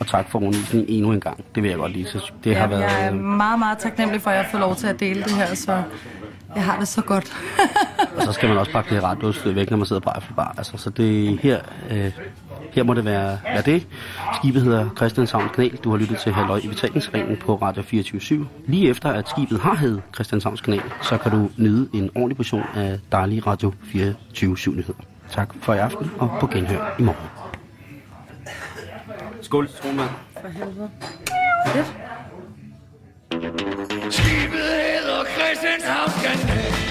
S3: og tak for undervisningen endnu en gang. Det vil jeg godt lige så Det har
S4: Ja,
S3: været...
S4: jeg er meget, meget taknemmelig for, at jeg får lov til at dele det her, så jeg har det så godt.
S3: Og så skal man også pakke det radioudstyr væk, når man sidder på Eiffelbar. Altså, så det her, øh, her må det være, være det. Skibet hedder Christianshavns Kanal. Du har lyttet til Halløj i betalingsringen på Radio 24 Lige efter at skibet har heddet Christianshavns Kanal, så kan du nyde en ordentlig portion af dejlige Radio 24 nyheder. Tak for i aften, og på genhør i morgen. Skål, Stromand.
S4: For helvede.
S5: Skibet hedder Christianshavns Kanal Venner,